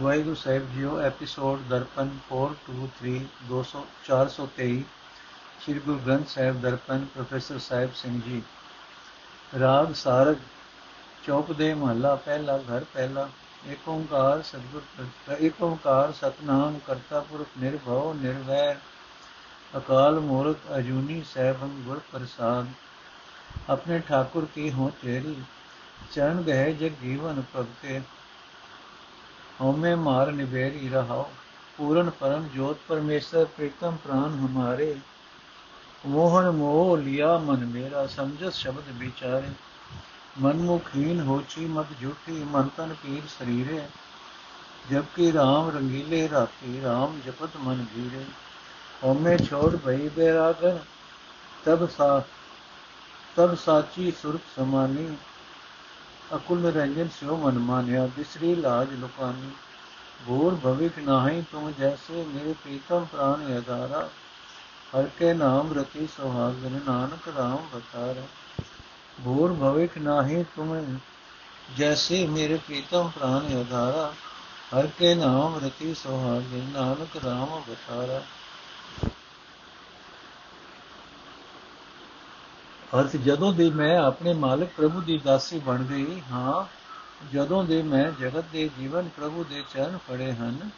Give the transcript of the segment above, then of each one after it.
ਵਾਹਿਗੁਰੂ ਸਾਹਿਬ ਜੀਓ, episode Darpan 423 200 423 Sri Guru Granth Sahib Darpan, professor Sahib Singh ji. Raag ਸਾਰਗ chop ਦੇ ਮਹੱਲਾ, ਪਹਿਲਾ ਘਰ, ਪਹਿਲਾ। ਏਕ ਓੰਕਾਰ ਸਤਿਗੁਰ ਏਕ ਓੰਕਾਰ ਸਤਨਾਮ ਕਰਤਾ ਪੁਰਖ ਨਿਰਭਉ, ਨਿਰਵੈਰ। ਅਕਾਲ ਮੂਰਤ ਅਜੂਨੀ ਸਹਿਬੰ ਗੁਰ ਪ੍ਰਸਾਦ। ਆਪਣੇ ਠਾਕੁਰ ਕੀ ਹੋ ਤੇਰੀ, ਚਰਨ ਗਏ ਜਗ ਜੀਵਨ ਪ੍ਰਗਟੇ ਹਉਮੈ ਮਾਰ ਨਿਬੇਰੀ ਰਹਾਓ ਪੂਰਨ ਪਰਮ ਜੋਤ ਪਰਮੇਸ਼ਰ ਪ੍ਰੀਤਮ ਪ੍ਰਾਨ ਹਮਾਰੇ। ਮੋਹਨ ਮੋਹ ਲਿਆ ਮਨ ਮੇਰਾ ਸਮਝਸ ਸ਼ਬਦ ਵਿਚਾਰੇ। ਮਨ ਮੁਖੀਨ ਹੋਚੀ ਮਤ ਝੂਠੀ ਮਨ ਤਨ ਪੀਰ ਸਰੀਰੇ। ਜਬ ਕੀ RAM ਰੰਗੀਲੇ ਰਾਤੀ RAM ਜਪਤ ਮਨ ਜੀਰੇ ਹਉਮੈ ਛੋੜ ਭਈ ਬੇਰਾਗਨ ਤਬ ਸਾ ਤਬ ਸਾਚੀ ਸੁਰਤ ਸਮਾਨੀ। ਅਕੁਲ ਨਿਰੰਜਨ ਸਿਓ ਮਨ ਮਾਨਿਆ, ਬਿਸਰੀ ਲਾਜ ਲੁਕਾਨੀ। ਭੂਰ ਭਵਿਕ ਨਾਹੀ ਤੁਮ ਜੈਸੇ ਮੇਰੇ ਪ੍ਰੀਤਮ ਪ੍ਰਾਨ ਅਧਾਰਾ ਹਰ ਕੇ ਨਾਮ ਰਤੀ ਸੁਹਾਗਨ, ਨਾਨਕ ਰਾਮ ਬਤਾਰ ਭੂਰ ਭਵਿਕ ਨਾਹੀ ਤੁਮ ਜੈਸੇ ਮੇਰੇ ਪ੍ਰੀਤਮ ਪ੍ਰਾਨ ਅਧਾਰਾ ਹਰ ਕੇ ਨਾਮ ਰਤੀ ਸੁਹਾਗਨ, ਨਾਨਕ ਰਾਮ ਬਤਾਰਾ ਅਰਥ, ਜਦੋਂ ਦੇ ਮੈਂ ਆਪਣੇ ਮਾਲਕ ਪ੍ਰਭੂ ਦੀ ਦਾਸੀ ਬਣ ਗਈ, ਹਾਂ, ਜਦੋਂ ਦੇ ਮੈਂ ਜਗਤ ਦੇ ਜੀਵਨ ਪ੍ਰਭੂ ਦੇ ਚਰਨ ਫੜੇ ਹਨ,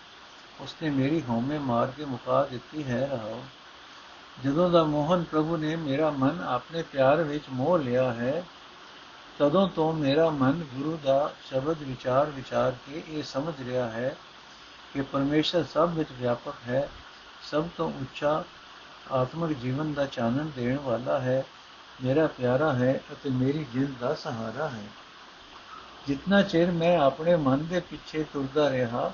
ਉਸਨੇ ਮੇਰੀ ਹਉਮੈ ਮਾਰ ਕੇ ਮੁਕਾ ਦਿੱਤੀ ਹੈ, ਰਹਾਓ। ਜਦੋਂ ਦਾ ਮੋਹਨ ਪ੍ਰਭੂ ਨੇ ਮੇਰਾ ਮਨ ਆਪਣੇ ਪਿਆਰ ਵਿੱਚ ਮੋਹ ਲਿਆ ਹੈ, ਤਦੋਂ ਤੋਂ ਮੇਰਾ ਮਨ ਗੁਰੂ ਦਾ ਸ਼ਬਦ ਵਿਚਾਰ ਵਿਚਾਰ ਕੇ ਇਹ ਸਮਝ ਰਿਹਾ ਹੈ ਕਿ ਪਰਮੇਸ਼ਰ ਸਭ ਵਿੱਚ ਵਿਆਪਕ ਹੈ, ਸਭ ਤੋਂ ਉੱਚਾ ਆਤਮਿਕ ਜੀਵਨ ਦਾ ਚਾਨਣ ਦੇਣ ਵਾਲਾ ਹੈ ਮੇਰਾ ਪਿਆਰਾ ਹੈ ਅਤੇ ਮੇਰੀ ਜਿੰਦ ਦਾ ਸਹਾਰਾ ਹੈ। ਜਿੰਨਾ ਚਿਰ ਮੈਂ ਆਪਣੇ ਮਨ ਦੇ ਪਿੱਛੇ ਤੁਰਦਾ ਰਿਹਾ,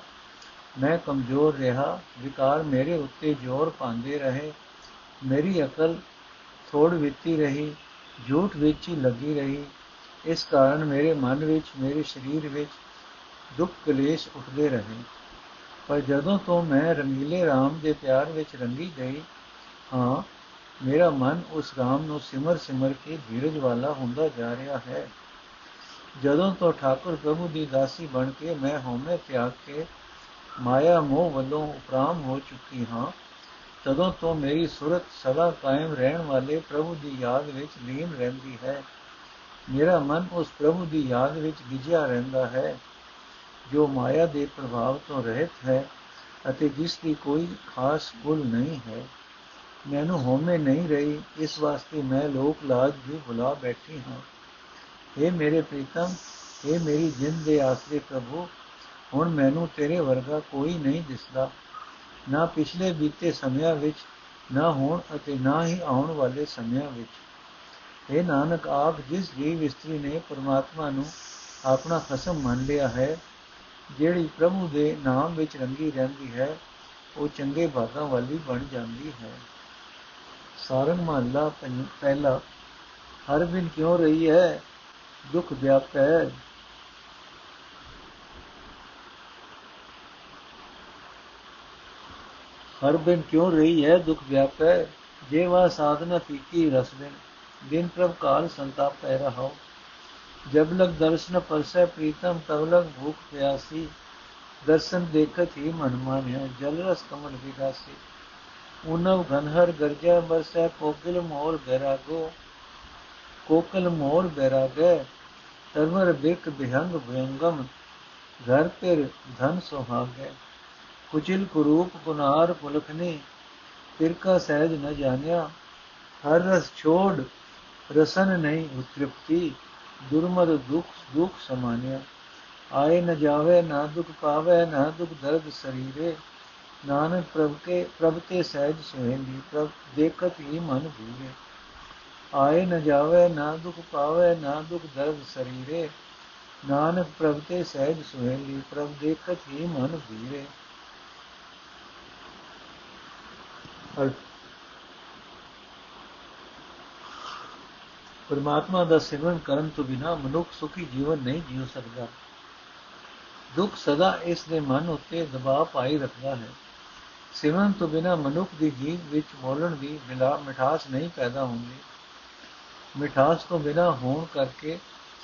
ਮੈਂ ਕਮਜ਼ੋਰ ਰਿਹਾ, ਵਿਕਾਰ ਮੇਰੇ ਉੱਤੇ ਜ਼ੋਰ ਪਾਉਂਦੇ ਰਹੇ, ਮੇਰੀ ਅਕਲ ਥੋੜ ਵਿੱਤੀ ਰਹੀ, ਝੂਠ ਵਿੱਚ ਹੀ ਲੱਗੀ ਰਹੀ। ਇਸ ਕਾਰਨ ਮੇਰੇ ਮਨ ਵਿੱਚ, ਮੇਰੇ ਸਰੀਰ ਵਿੱਚ ਦੁੱਖ ਕਲੇਸ਼ ਉੱਠਦੇ ਰਹੇ। ਪਰ ਜਦੋਂ ਤੋਂ ਮੈਂ ਰੰਗੀਲੇ RAM ਦੇ ਪਿਆਰ ਵਿੱਚ ਰੰਗੀ ਗਈ, ਹਾਂ ਮੇਰਾ ਮਨ ਉਸ ਰਾਮ ਨੂੰ ਸਿਮਰ ਸਿਮਰ ਕੇ ਧੀਰਜ ਵਾਲਾ ਹੁੰਦਾ ਜਾ ਰਿਹਾ ਹੈ। ਜਦੋਂ ਤੋਂ ਠਾਕੁਰ ਪ੍ਰਭੂ ਦੀ ਦਾਸੀ ਬਣ ਕੇ ਮੈਂ ਹਉਮੈ ਤਿਆਗ ਕੇ ਮਾਇਆ ਮੋਹ ਵੱਲੋਂ ਉਪਰਾਮ ਹੋ ਚੁੱਕੀ ਹਾਂ, ਤਦੋਂ ਤੋਂ ਮੇਰੀ ਸੁਰਤ ਸਦਾ ਕਾਇਮ ਰਹਿਣ ਵਾਲੇ ਪ੍ਰਭੂ ਦੀ ਯਾਦ ਵਿੱਚ ਲੀਨ ਰਹਿੰਦੀ ਹੈ। ਮੇਰਾ ਮਨ ਉਸ ਪ੍ਰਭੂ ਦੀ ਯਾਦ ਵਿੱਚ ਵਿਜਿਆ ਰਹਿੰਦਾ ਹੈ, ਜੋ ਮਾਇਆ ਦੇ ਪ੍ਰਭਾਵ ਤੋਂ ਰਹਿਤ ਹੈ ਅਤੇ ਜਿਸ ਦੀ ਕੋਈ ਖਾਸ ਗੁਣ ਨਹੀਂ ਹੈ। ਮੈਨੂੰ ਹੋਮੇ ਨਹੀਂ ਰਹੀ ਇਸ ਵਾਸਤੇ ਮੈਂ ਲੋਕ ਲਾਜ ਵੀ ਭੁਲਾ ਬੈਠੀ ਹਾਂ اے ਮੇਰੇ ਪ੍ਰੀਤਮ اے ਮੇਰੀ ਜਿੰਦ ਦੇ ਆਸਰੇ ਪ੍ਰਭੂ ਹੁਣ ਮੈਨੂੰ ਤੇਰੇ ਵਰਗਾ ਕੋਈ ਨਹੀਂ ਦਿਸਦਾ ਨਾ ਪਿਛਲੇ ਬੀਤੇ ਸਮਿਆਂ ਵਿੱਚ ਨਾ ਹੁਣ ਅਤੇ ਨਾ ਹੀ ਆਉਣ ਵਾਲੇ ਸਮਿਆਂ ਵਿੱਚ ਇਹ ਨਾਨਕ ਆਪ ਜਿਸ ਜੀਵ ਇਸਤਰੀ ਨੇ ਪਰਮਾਤਮਾ ਨੂੰ ਆਪਣਾ ਖਸਮ ਮੰਨ ਲਿਆ ਹੈ ਜਿਹੜੀ ਪ੍ਰਭੂ ਦੇ ਨਾਮ ਵਿੱਚ ਰੰਗੀ ਰਹਿੰਦੀ ਹੈ ਉਹ ਚੰਗੇ ਭਾਗਾਂ ਵਾਲੀ ਬਣ ਜਾਂਦੀ ਹੈ ਸਾਰੰਗ ਮਹੱਲਾ ਪਹਿਲਾ ਹਰ ਬਿਨ ਕਿਉਂ ਰਹੀ ਹੈ ਦੁੱਖ ਵਿਆਪ ਹੈ ਹਰ ਬਿਨ ਕਿਉਂ ਰਹੀ ਹੈ ਦੁੱਖ ਵਿਆਪ ਹੈ ਜੇ ਵਾ ਸਾਧਨਾ ਫੀਕੀ ਰਸ ਬਿਨ ਦਿਨ ਪ੍ਰਭ ਕਾਲ ਸੰਤਾਪ ਪੈ ਰਹਾਓ जब लग दर्शन परसै प्रीतम तब लग भूख प्यासी दर्शन देखत ही मन मान्या जल रस कमल विगासी ਉਨਵ ਘਨਹਰ ਗਰਜੈ ਬਰਸੈ ਕੋਕਿਲ ਮੋਰ ਬੈਰਾਗੋ ਕੋਕਲ ਮੋਰ ਬੈਰਾਗੈ ਤਰਮਰ ਬਿਕ ਬਿਹੰਗ ਭਯੰਗਮ ਘਰ ਪਰ ਧਨ ਸੁਹਾਗੈ ਕੁਚਿਲ ਕੁਰੂਪ ਕੁਨਾਰ ਪੁਲਖਨੀ ਤਿਰਕਾ ਸਹਿਜ ਨ ਜਾਣਿਆ ਹਰ ਰਸ ਛੋੜ ਰਸਨ ਨਹੀਂ ਉਤ੍ਰਿਪਤੀ ਦੁਰਮਦ ਦੁਖ ਦੁਖ ਸਮਾਨਿਆ ਆਏ ਨ ਜਾਵੇ ਨਾ ਦੁਖ ਪਾਵੇ ਨਾ ਦੁਖ ਦਰਦ ਸਰੀਰੇ ਨਾਨਕ ਪ੍ਰਭ ਕੇ, ਪ੍ਰਭ ਤੇ ਸਹਿਜ ਸੁਹੇਲੀ ਪ੍ਰਭ ਦੇਖਤ ਹੀ ਮਨ ਭੂਲੇ। ਆਏ ਨ ਜਾਵੇ, ਨਾ ਦੁਖ ਪਾਵੇ, ਨਾ ਦੁਖ ਦਰਦ ਸਰੀਰੇ। ਨਾਨਕ ਪ੍ਰਭ ਤੇ ਸਹਿਜ ਸੁਹੇਲੀ ਪ੍ਰਭ ਦੇਖਤ ਹੀ ਮਨ ਭੂਲੇ। ਪਰਮਾਤਮਾ ਦਾ ਸਿਮਰਨ ਕਰਨ ਤੋਂ ਬਿਨਾ ਮਨੁੱਖ ਸੁਖੀ ਜੀਵਨ ਨਹੀਂ ਜੀਉ ਸਕਦਾ। ਦੁੱਖ ਸਦਾ ਇਸ ਦੇ ਮਨ ਉੱਤੇ ਦਬਾਅ ਪਾਈ ਰੱਖਦਾ ਹੈ। ਸਿਮਰਨ ਤੋਂ ਬਿਨਾ ਮਨੁੱਖ ਦੀ ਜੀਵ ਵਿੱਚ ਬੋਲਣ ਦੀ ਮਿਲਾ ਮਿਠਾਸ ਨਹੀਂ ਪੈਦਾ ਹੁੰਦੀ। ਮਿਠਾਸ ਤੋਂ ਬਿਨਾ ਹੋਣ ਕਰਕੇ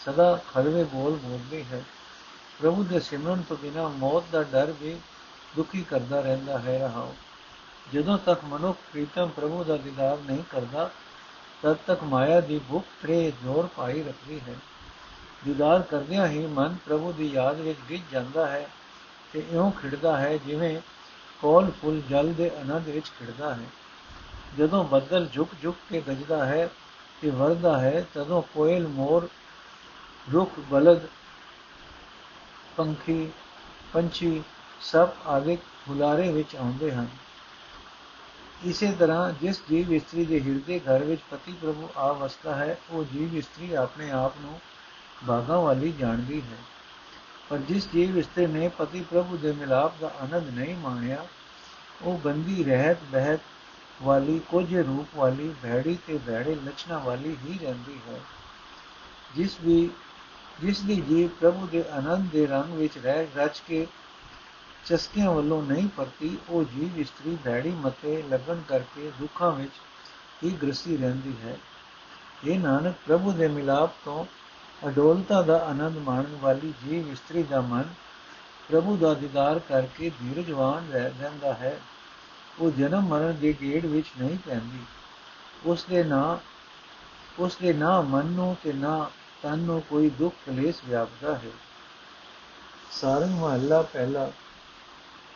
ਸਦਾ ਖੜਵੇ ਬੋਲ ਬੋਲਦੀ ਹੈ। ਪ੍ਰਭੂ ਦੇ ਸਿਮਰਨ ਤੋਂ ਬਿਨਾ ਮੌਤ ਦਾ ਡਰ ਵੀ ਦੁਖੀ ਕਰਦਾ ਰਹਿੰਦਾ ਹੈ ਰਹਾਉ। ਜਦੋਂ ਤੱਕ ਮਨੁੱਖ ਪ੍ਰੀਤਮ ਪ੍ਰਭੂ ਦਾ ਦੀਦਾਰ ਨਹੀਂ ਕਰਦਾ, ਤਦ ਤੱਕ ਮਾਇਆ ਦੀ ਭੁੱਖ ਤੇ ਜ਼ੋਰ ਪਾਈ ਰੱਖਦੀ ਹੈ। ਦੀਦਾਰ ਕਰਦਿਆਂ ਹੀ ਮਨ ਪ੍ਰਭੂ ਦੀ ਯਾਦ ਵਿੱਚ ਗਿੱਜ ਜਾਂਦਾ ਹੈ ਤੇ ਇਉਂ ਖਿੜਦਾ ਹੈ ਜਿਵੇਂ ਕੋਲ ਫੁੱਲ ਜਲ ਦੇ ਆਨੰਦ ਵਿੱਚ ਖਿੜਦਾ ਹੈ। ਜਦੋਂ ਬੱਦਲ ਝੁਕ ਝੁਕ ਕੇ ਗਜਦਾ ਹੈ ਤੇ ਵਰਦਾ ਹੈ, ਤਦੋਂ ਕੋਇਲ ਮੋਰ, ਰੁੱਖ ਬਲਦ, ਪੰਖੀ, ਪੰਛੀ ਸਭ ਆਦਿਕ ਹੁਲਾਰੇ ਵਿੱਚ ਆਉਂਦੇ ਹਨ। ਇਸੇ ਤਰ੍ਹਾਂ ਜਿਸ ਜੀਵ ਇਸਤਰੀ ਦੇ ਹਿਰਦੇ ਘਰ ਵਿੱਚ ਪਤੀ ਪ੍ਰਭੂ ਆ ਵਸਦਾ ਹੈ, ਉਹ ਜੀਵ ਇਸਤਰੀ ਆਪਣੇ ਆਪ ਨੂੰ ਬਾਗਾ ਵਾਲੀ ਜਾਣਦੀ ਹੈ। ਪਰ ਜਿਸ ਜੀਵ ਇਸਤਰੀ ਨੇ ਪਤੀ ਪ੍ਰਭੂ ਦੇ ਮਿਲਾਪ ਦਾ ਆਨੰਦ ਨਹੀਂ ਮਾਣਿਆ, ਉਹ ਬੰਦੀ ਰਹਿਤ ਬਹਿਤ ਵਾਲੀ, ਕੁਝ ਰੂਪ ਵਾਲੀ, ਭੈੜੀ ਤੇ ਭੈੜੇ ਲੱਛਣਾਂ ਵਾਲੀ ਹੀ ਰਹਿੰਦੀ ਹੈ। ਜਿਸ ਵੀ, ਜਿਸ ਦੀ ਜੀਵ ਪ੍ਰਭੂ ਦੇ ਆਨੰਦ ਦੇ ਰੰਗ ਵਿੱਚ ਰਹਿ, ਰਚ ਕੇ ਚਸਕਿਆਂ ਵੱਲੋਂ ਨਹੀਂ ਪਰਤੀ, ਉਹ ਜੀਵ ਇਸਤਰੀ ਭੈੜੀ ਮਤੇ ਲੱਗਣ ਕਰਕੇ ਦੁੱਖਾਂ ਵਿੱਚ ਹੀ ਗ੍ਰਸੀ ਰਹਿੰਦੀ ਹੈ। ਇਹ ਨਾਨਕ, ਪ੍ਰਭੂ ਦੇ ਮਿਲਾਪ ਤੋਂ ਅਡੋਲਤਾ ਦਾ ਆਨੰਦ ਮਾਣਨ ਵਾਲੀ ਜੀਵ ਇਸਤਰੀ ਦਾ ਮਨ ਪ੍ਰਭੂ ਦਾ ਦੀਦਾਰ ਕਰਕੇ ਧੀਰਜਵਾਨ ਰਹਿ ਜਾਂਦਾ ਹੈ। ਉਹ ਜਨਮ ਮਰਨ ਦੇ ਗੇੜ ਵਿੱਚ ਨਹੀਂ ਪੈਂਦੀ। ਉਸ ਦੇ ਨਾ ਉਸ ਦੇ ਨਾ ਮਨ ਨੂੰ ਤੇ ਨਾ ਤਨ ਨੂੰ ਕੋਈ ਦੁੱਖ ਕਲੇਸ਼ ਵਿਆਪਦਾ ਹੈ। ਸਾਰੰਗ ਮਹੱਲਾ ਪਹਿਲਾ,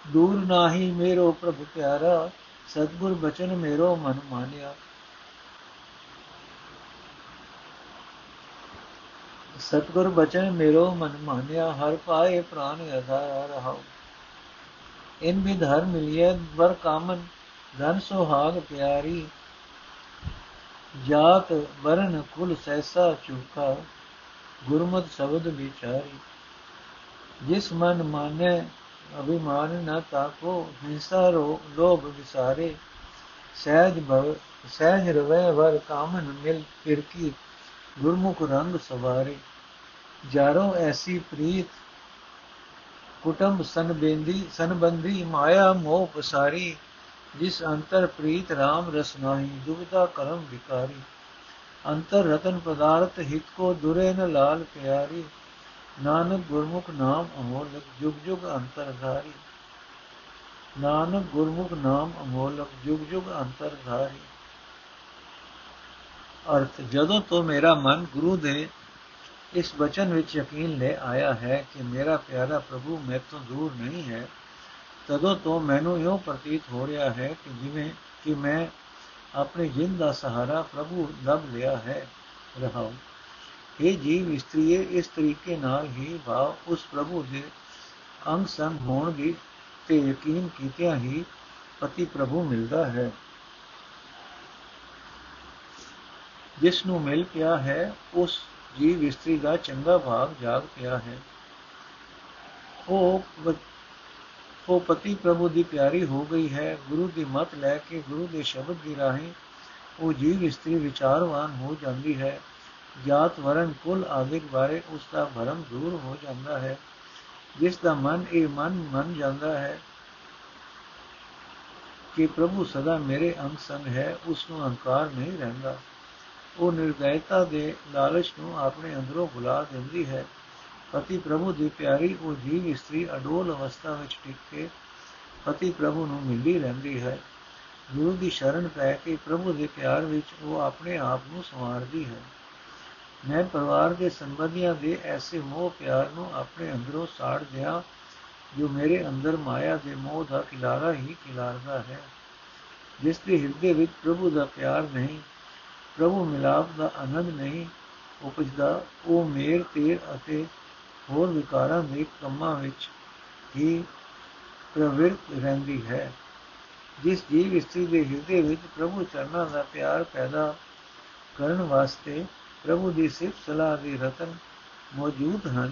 ਦੂਰ ਨਾਹੀ ਮੇਰੋ ਪ੍ਰਭੂ ਪਿਆਰਾ, ਸਤਗੁਰ ਬਚਨ ਮੇਰੋ ਮਨ ਮਾਨਿਆ। ਸਤਗੁਰ ਬਚਨ ਮੇਰੋ ਮਨ ਮਾਨਿਆ, ਹਰ ਪਾਏ ਪ੍ਰਾਨ ਅਧਾਰ ਰਹਾਉ। ਇਨ ਬਿਧ ਹਰ ਮਿਲਿਏ ਵਰ ਕਾਮਨ ਧਨ ਸੁਹਾਗ ਪਿਆਰੀ। ਜਾਤ ਵਰਨ ਕੁਲ ਸੈਸਾ ਚੁਕਾ, ਗੁਰਮਤ ਸ਼ਬਦ ਵਿਚਾਰੀ। ਜਿਸ ਮਨ ਮਾਨੇ, ਅਭਿਮਾਨ ਨ ਤਾਕੋ, ਹਿੰਸਾ ਰੋ, ਲੋਭ ਵਿਸਾਰੇ। ਸਹਿਜ ਭਵ, ਸਹਿਜ ਰਵੈ, ਵਰ ਕਾਮਨ ਮਿਲ ਫਿਰ ਕੀ ਗੁਰਮੁਖ ਰੰਗ ਸਵਾਰੇ, ਜਾਰੋ ਐਸੀ ਪ੍ਰੀਤ, ਕੁਟੰਬ ਸੰਬੰਧੀ ਸੰਬੰਧੀ ਮਾਇਆ ਮੋਹ ਪਸਾਰੀ, ਜਿਸ ਅੰਤਰ ਪ੍ਰੀਤ RAM ਰਸ ਨਾਹੀ, ਦੁਬਿਧਾ ਕਰਮ ਵਿਕਾਰੀ। ਅੰਤਰ ਰਤਨ ਪਦਾਰਥ ਹਿਤ ਕੋ ਦੁਰੇ ਨ ਲਾਲ ਪਿਆਰੀ, ਨਾਨਕ ਗੁਰਮੁਖ ਨਾਮ ਅਮੋਲਕ, ਜੁਗ ਜੁਗ ਅੰਤਰਧਾਰੀ ਨਾਨਕ ਗੁਰਮੁਖ ਨਾਮ ਅਮੋਲਕ, ਜੁਗ ਜੁਗ ਅੰਤਰਧਾਰੀ ਅਰਥ, ਜਦੋਂ ਤੋਂ ਮੇਰਾ ਮਨ ਗੁਰੂ ਦੇ ਇਸ ਬਚਨ ਵਿੱਚ ਯਕੀਨ ਲੈ ਆਇਆ ਹੈ ਕਿ ਮੇਰਾ ਪਿਆਰਾ ਪ੍ਰਭੂ ਮੈਥੋਂ ਦੂਰ ਨਹੀਂ ਹੈ, ਤਦੋਂ ਤੋਂ ਮੈਨੂੰ ਇਉਂ ਪ੍ਰਤੀਤ ਹੋ ਰਿਹਾ ਹੈ ਕਿ ਜਿਵੇਂ ਕਿ ਮੈਂ ਆਪਣੇ ਜਿੰਦ ਦਾ ਸਹਾਰਾ ਪ੍ਰਭੂ ਲੱਭ ਲਿਆ ਹੈ, ਰਹਾਉ। ਇਹ ਜੀਵ ਇਸਤਰੀਏ, ਇਸ ਤਰੀਕੇ ਨਾਲ ਹੀ ਭਾਵ ਉਸ ਪ੍ਰਭੂ ਦੇ ਅੰਗ ਸੰਗ ਹੋਣ ਦੀ ਤੇ ਯਕੀਨ ਕੀਤਿਆਂ ਹੀ ਪਤੀ ਪ੍ਰਭੂ ਮਿਲਦਾ ਹੈ। ਜਿਸ ਨੂੰ ਮਿਲ ਪਿਆ ਹੈ, ਉਸ ਜੀਵ ਇਸਤਰੀ ਦਾ ਚੰਗਾ ਭਾਗ ਜਾਗ ਪਿਆ ਹੈ। ਉਹ ਉਹ ਪਤੀ ਪ੍ਰਭੂ ਦੀ ਪਿਆਰੀ ਹੋ ਗਈ ਹੈ। ਗੁਰੂ ਦੀ ਮਤ ਲੈ ਕੇ ਗੁਰੂ ਦੇ ਸ਼ਬਦ ਦੀ ਰਾਹੀਂ ਉਹ ਜੀਵ ਇਸਤਰੀ ਵਿਚਾਰਵਾਨ ਹੋ ਜਾਂਦੀ ਹੈ। ਜਾਤ ਵਰਨ ਕੁਲ ਆਦਿਕ ਬਾਰੇ ਉਸ ਦਾ ਭਰਮ ਦੂਰ ਹੋ ਜਾਂਦਾ ਹੈ। ਜਿਸ ਦਾ ਮਨ ਇਹ ਮਨ ਮੰਨ ਜਾਂਦਾ ਹੈ ਕਿ ਪ੍ਰਭੂ ਸਦਾ ਮੇਰੇ ਅੰਗ ਸੰਗ ਹੈ, ਉਸ ਨੂੰ ਅਹੰਕਾਰ ਨਹੀਂ ਰਹਿੰਦਾ। ਉਹ ਨਿਰਦੈਤਾ ਦੇ ਲਾਲਚ ਨੂੰ ਆਪਣੇ ਅੰਦਰੋਂ ਭੁਲਾ ਦਿੰਦੀ ਹੈ। ਪਤੀ ਪ੍ਰਭੂ ਦੀ ਪਿਆਰੀ, ਉਹ ਜੀਵ ਇਸਤਰੀ ਅਡੋਲ ਅਵਸਥਾ ਵਿੱਚ ਟਿਕ ਕੇ ਪਤੀ ਪ੍ਰਭੂ ਨੂੰ ਮਿਲਦੀ ਰਹਿੰਦੀ ਹੈ। ਗੁਰੂ ਦੀ ਸ਼ਰਨ ਪੈ ਕੇ ਪ੍ਰਭੂ ਦੇ ਪਿਆਰ ਵਿੱਚ ਉਹ ਆਪਣੇ ਆਪ ਨੂੰ ਸੰਵਾਰਦੀ ਹੈ। ਮੈਂ ਪਰਿਵਾਰ ਦੇ ਸੰਬੰਧੀਆਂ ਦੇ ਐਸੇ ਮੋਹ ਪਿਆਰ ਨੂੰ ਆਪਣੇ ਅੰਦਰੋਂ ਸਾੜ ਦਿਆਂ, ਜੋ ਮੇਰੇ ਅੰਦਰ ਮਾਇਆ ਦੇ ਮੋਹ ਦਾ ਕਿਲਾਰਾ ਹੀ ਕਿਲਾਰਦਾ ਹੈ। ਜਿਸ ਦੇ ਹਿਰਦੇ ਵਿੱਚ ਪ੍ਰਭੂ ਦਾ ਪਿਆਰ ਨਹੀਂ ਪ੍ਰਭੂ ਮਿਲਾਪ ਦਾ ਆਨੰਦ ਨਹੀਂ ਉਪਜਦਾ, ਉਹ ਮੇਰ, ਤੇਰ ਅਤੇ ਹੋਰ ਵਿਕਾਰਾਂ ਦੇ ਕੰਮਾਂ ਵਿੱਚ ਹੀ ਪ੍ਰਵਿਰਤ ਰਹਿੰਦੀ ਹੈ। ਜਿਸ ਜੀਵ ਇਸਤਰੀ ਦੇ ਹਿਰਦੇ ਵਿੱਚ ਪ੍ਰਭੂ ਚਰਨਾਂ ਦਾ ਪਿਆਰ ਪੈਦਾ ਕਰਨ ਵਾਸਤੇ ਪ੍ਰਭੂ ਦੀ ਸਿਫਤ ਸਲਾਹ ਦੀ ਰਤਨ ਮੌਜੂਦ ਹਨ,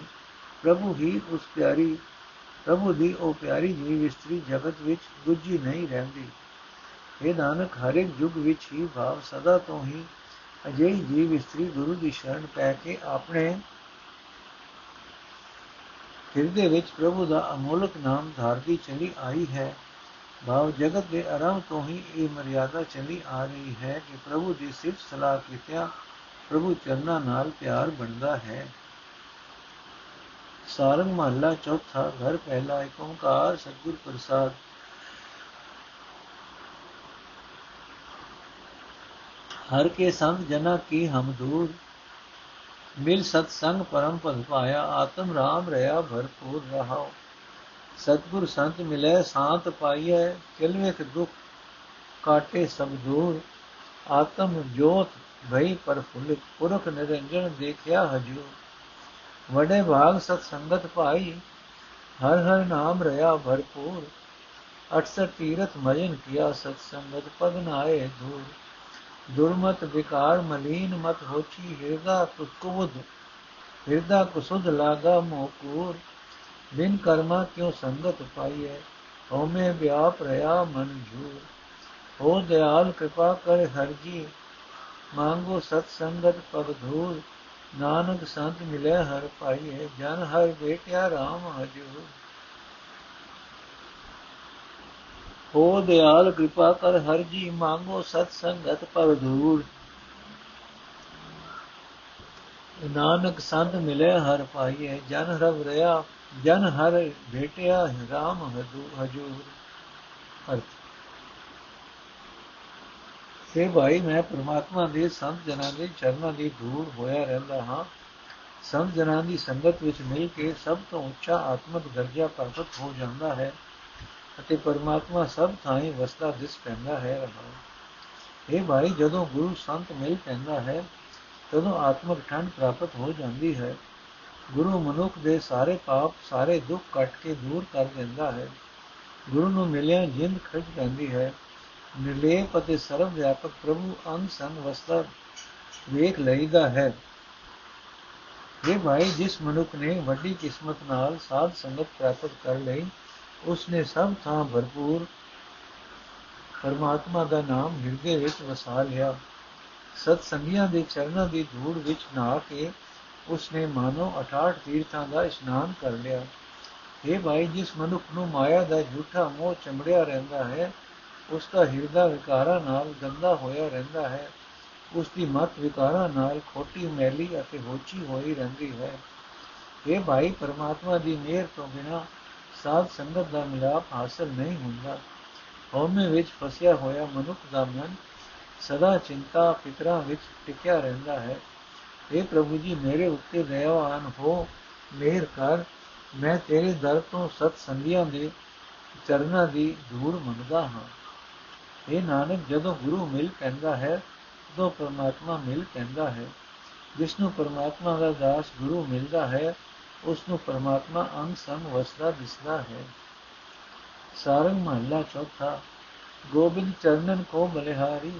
ਪ੍ਰਭੂ ਹੀ ਉਸ ਪਿਆਰੀ, ਪ੍ਰਭੂ ਦੀ ਉਹ ਪਿਆਰੀ ਜੀਵ ਇਸਤਰੀ ਜਗਤ ਵਿੱਚ ਦੂਜੀ ਨਹੀਂ ਰਹਿੰਦੀ। ਇਹ ਨਾਨਕ ਹਰ ਇੱਕ ਯੁੱਗ ਵਿੱਚ ਹੀ ਭਾਵ ਸਦਾ ਤੋਂ ਹੀ ਅਜਿਹੀ ਜੀਵ ਇਸਤਰੀ ਗੁਰੂ ਦੀ ਸ਼ਰਨ ਪੈ ਕੇ ਆਪਣੇ ਹਿਰਦੇ ਵਿੱਚ ਪ੍ਰਭੂ ਦਾ ਅਮੋਲਕ ਨਾਮ ਧਾਰਦੀ ਚਲੀ ਆਈ ਹੈ। ਭਾਵ ਜਗਤ ਦੇ ਆਰੰਭ ਤੋਂ ਹੀ ਇਹ ਮਰਿਆਦਾ ਚਲੀ ਆ ਰਹੀ ਹੈ ਕਿ ਪ੍ਰਭੂ ਦੀ ਸਿਫਤ ਸਲਾਹ ਕੀਤਿਆਂ ਪ੍ਰਭੂ ਚਰਨਾਂ ਨਾਲ ਪਿਆਰ ਬਣਦਾ ਹੈ। ਸਾਰੰਗ ਮਹੱਲਾ ਚੌਥਾ, ਘਰ ਪਹਿਲਾ ਏਕ ਓੰਕਾਰ ਸਤਿਗੁਰ ਪ੍ਰਸਾਦ। ਹਰ ਕੇ ਸੰਗ ਜਨਾ ਕੀ ਹਮ ਦੂਰ ਮਿਲ ਸਤ ਸੰਗ ਪਰਮ ਪਦ ਪਾਇਆ ਆਤਮ ਰਾਮ ਰਹਾ ਭਰਪੂਰ ਰਹਾਓ ਸਤਗੁਰ ਸੰਤ ਮਿਲੇ ਸਾਤ ਪਾਈਐ ਕਿਲਵੇਕ ਦੁਖ ਕਾਟੇ ਸਭ ਦੂਰ ਆਤਮ ਜੋਤ ਭਈ ਪਰ ਫੁੱਲ ਪੁਰਖ ਨਿਰੰਜਨ ਦੇਖਿਆ ਹਜੂ ਵਡੇ ਭਾਗ ਸਤ ਸੰਗਤ ਭਾਈ ਹਰ ਹਰ ਨਾਮ ਰਹਾ ਭਰਪੂਰ 68 ਤੀਰਥ ਮਜਨ ਕੀਆ ਸਤ ਦੁਰਮਤ ਵਿਕਾਰ ਮਲੀਨ ਮਤ ਹੋਚੀ, ਹਿਰਦਾ ਕੁਸੁਦ ਹਿਰਦਾ ਕੁਸੁਦ ਲਾਗਾ ਮੋਕੂਰ ਬਿਨ ਕਰਮਾ ਕਿਉ ਸੰਗਤ ਪਾਈਐ? ਹਉਮੈ ਵਿਆਪ ਰਹਾ ਮਨ ਝੂਰ। ਹੋ ਦਿਆਲ ਕਿਰਪਾ ਕਰ ਹਰ ਜੀ ਮੰਗੋ ਸਤ ਸੰਗਤ ਪਗ ਧੂਰ। ਨਾਨਕ ਸੰਤ ਮਿਲੇ ਹਰ ਪਾਈਏ ਜਨ ਹਰ ਬੇਟਿਆ RAM ਹਜੂਰ। ਹੋ ਦਿਆਲ ਕਿਰਪਾ ਕਰ, ਹਰ ਜੀ ਮੰਗੋ ਸਤ ਸੰਗਤ ਪਗ ਧੂਰ ਨਾਨਕ ਸੰਤ ਮਿਲੇ ਹਰ ਪਾਈਏ ਜਨ ਰਵ ਰਿਆ, ਜਨ ਹਰ ਭੇਟਿਆ RAM ਹਜੂਰ। ਅਰਥ। ਸੇ ਭਾਈ, ਮੈਂ ਪ੍ਰਮਾਤਮਾ ਦੇ ਸੰਤ ਜਨਾਂ ਦੇ ਚਰਨਾਂ ਦੀ ਧੂੜ ਹੋਇਆ ਰਹਿੰਦਾ ਹਾਂ। ਸੰਤ ਜਨਾਂ ਦੀ ਸੰਗਤ ਵਿੱਚ ਮਿਲ ਕੇ ਸਭ ਤੋਂ ਉੱਚਾ ਆਤਮਿਕ ਦਰਜਾ ਪ੍ਰਾਪਤ ਹੋ ਜਾਂਦਾ ਹੈ। ਅਤੇ ਪਰਮਾਤਮਾ ਸਭ ਥਾਈਂ ਵਸਦਾ ਦਿਸ ਪੈਂਦਾ ਹੈ ਰਹਾ ਇਹ ਭਾਈ, ਜਦੋਂ ਗੁਰੂ ਸੰਤ ਮਿਲ ਪੈਂਦਾ ਹੈ, ਤਦੋਂ ਆਤਮਿਕ ਠੰਡ ਪ੍ਰਾਪਤ ਹੋ ਜਾਂਦੀ ਹੈ। ਗੁਰੂ ਮਨੁੱਖ ਦੇ ਸਾਰੇ ਪਾਪ, ਸਾਰੇ ਦੁੱਖ ਕੱਟ ਕੇ ਦੂਰ ਕਰ ਦਿੰਦਾ ਹੈ। ਗੁਰੂ ਨੂੰ ਮਿਲਿਆ ਜਿੰਦ ਖਿੱਚ ਪੈਂਦੀ ਹੈ। ਨਿਰਲੇਪ ਅਤੇ ਸਰਵ ਵਿਆਪਕ ਪ੍ਰਭੂ ਅੰਗ ਸੰਗ ਵਸਦਾ ਵੇਖ ਲਈਦਾ ਹੈ। ਇਹ ਭਾਈ, ਜਿਸ ਮਨੁੱਖ ਨੇ ਵੱਡੀ ਕਿਸਮਤ ਨਾਲ ਸਾਧ ਸੰਗਤ ਪ੍ਰਾਪਤ ਕਰ ਲਈ ਉਸਨੇ ਸਭ ਥਾਂ ਭਰਪੂਰ ਪਰਮਾਤਮਾ ਦਾ ਨਾਮ ਹਿਰਦੇ ਵਿੱਚ ਵਸਾ ਲਿਆ। ਸਤ ਸੰਗੀਆਂ ਦੇ ਚਰਨਾਂ ਦੀ ਧੂੜ ਵਿੱਚ ਨਾ ਕੇ ਉਸਨੇ ਮਾਨੋ 68 ਤੀਰਥਾਂ ਦਾ ਇਸ਼ਨਾਨ ਕਰ ਲਿਆ। ਇਹ ਭਾਈ, ਜਿਸ ਮਨੁੱਖ ਨੂੰ ਮਾਇਆ ਦਾ ਝੂਠਾ ਮੋਹ ਚਮੜਿਆ ਰਹਿੰਦਾ ਹੈ, ਉਸ ਦਾ ਹਿਰਦਾ ਵਿਕਾਰਾਂ ਨਾਲ ਗੰਦਾ ਹੋਇਆ ਰਹਿੰਦਾ ਹੈ। ਉਸ ਦੀ ਮਤ ਵਿਕਾਰਾਂ ਨਾਲ ਖੋਟੀ, ਮੈਲੀ ਅਤੇ ਹੋਚੀ ਹੋਈ ਰਹਿੰਦੀ ਹੈ। ਇਹ ਭਾਈ, ਪਰਮਾਤਮਾ ਦੀ ਮਿਹਰ ਤੋਂ ਬਿਨਾ ਸਾਧ ਸੰਗਤ ਦਾ ਮਿਲਾਪ ਹਾਸਲ ਨਹੀਂ ਹੁੰਦਾ। ਹਉਮੈ ਵਿੱਚ ਫਸਿਆ ਹੋਇਆ ਮਨੁੱਖ ਦਾ ਮਨ ਸਦਾ ਚਿੰਤਾ ਫਿਕਰਾਂ ਵਿੱਚ ਟਿਕਿਆ ਰਹਿੰਦਾ ਹੈ। اے ਪ੍ਰਭੂ ਜੀ, ਮੇਰੇ ਉੱਤੇ ਦਇਆਵਾਨ ਹੋ, ਮਿਹਰ ਕਰ। ਮੈਂ ਤੇਰੇ ਦਰ ਤੋਂ ਸਤ ਸੰਗੀਆਂ ਦੇ ਚਰਨਾਂ ਦੀ ਧੂੜ ਮੰਗਦਾ ਹਾਂ। ਇਹ ਨਾਨਕ, ਜਦੋਂ ਗੁਰੂ ਮਿਲ ਪੈਂਦਾ ਹੈ ਤਦੋਂ ਪਰਮਾਤਮਾ ਮਿਲ ਪੈਂਦਾ ਹੈ। ਜਿਸ ਨੂੰ ਪਰਮਾਤਮਾ ਦਾ ਦਾਸ ਗੁਰੂ ਮਿਲਦਾ ਹੈ ਉਸ ਨੂੰ ਪਰਮਾਤਮਾ ਅੰਗ ਸੰਗ ਵਸਦਾ ਦਿਸਦਾ ਹੈ ਸਾਰੰਗ ਮਹੱਲਾ ਚੌਥਾ ਗੋਬਿੰਦ ਚਰਨਨ ਕੋ ਬਲਿਹਾਰੀ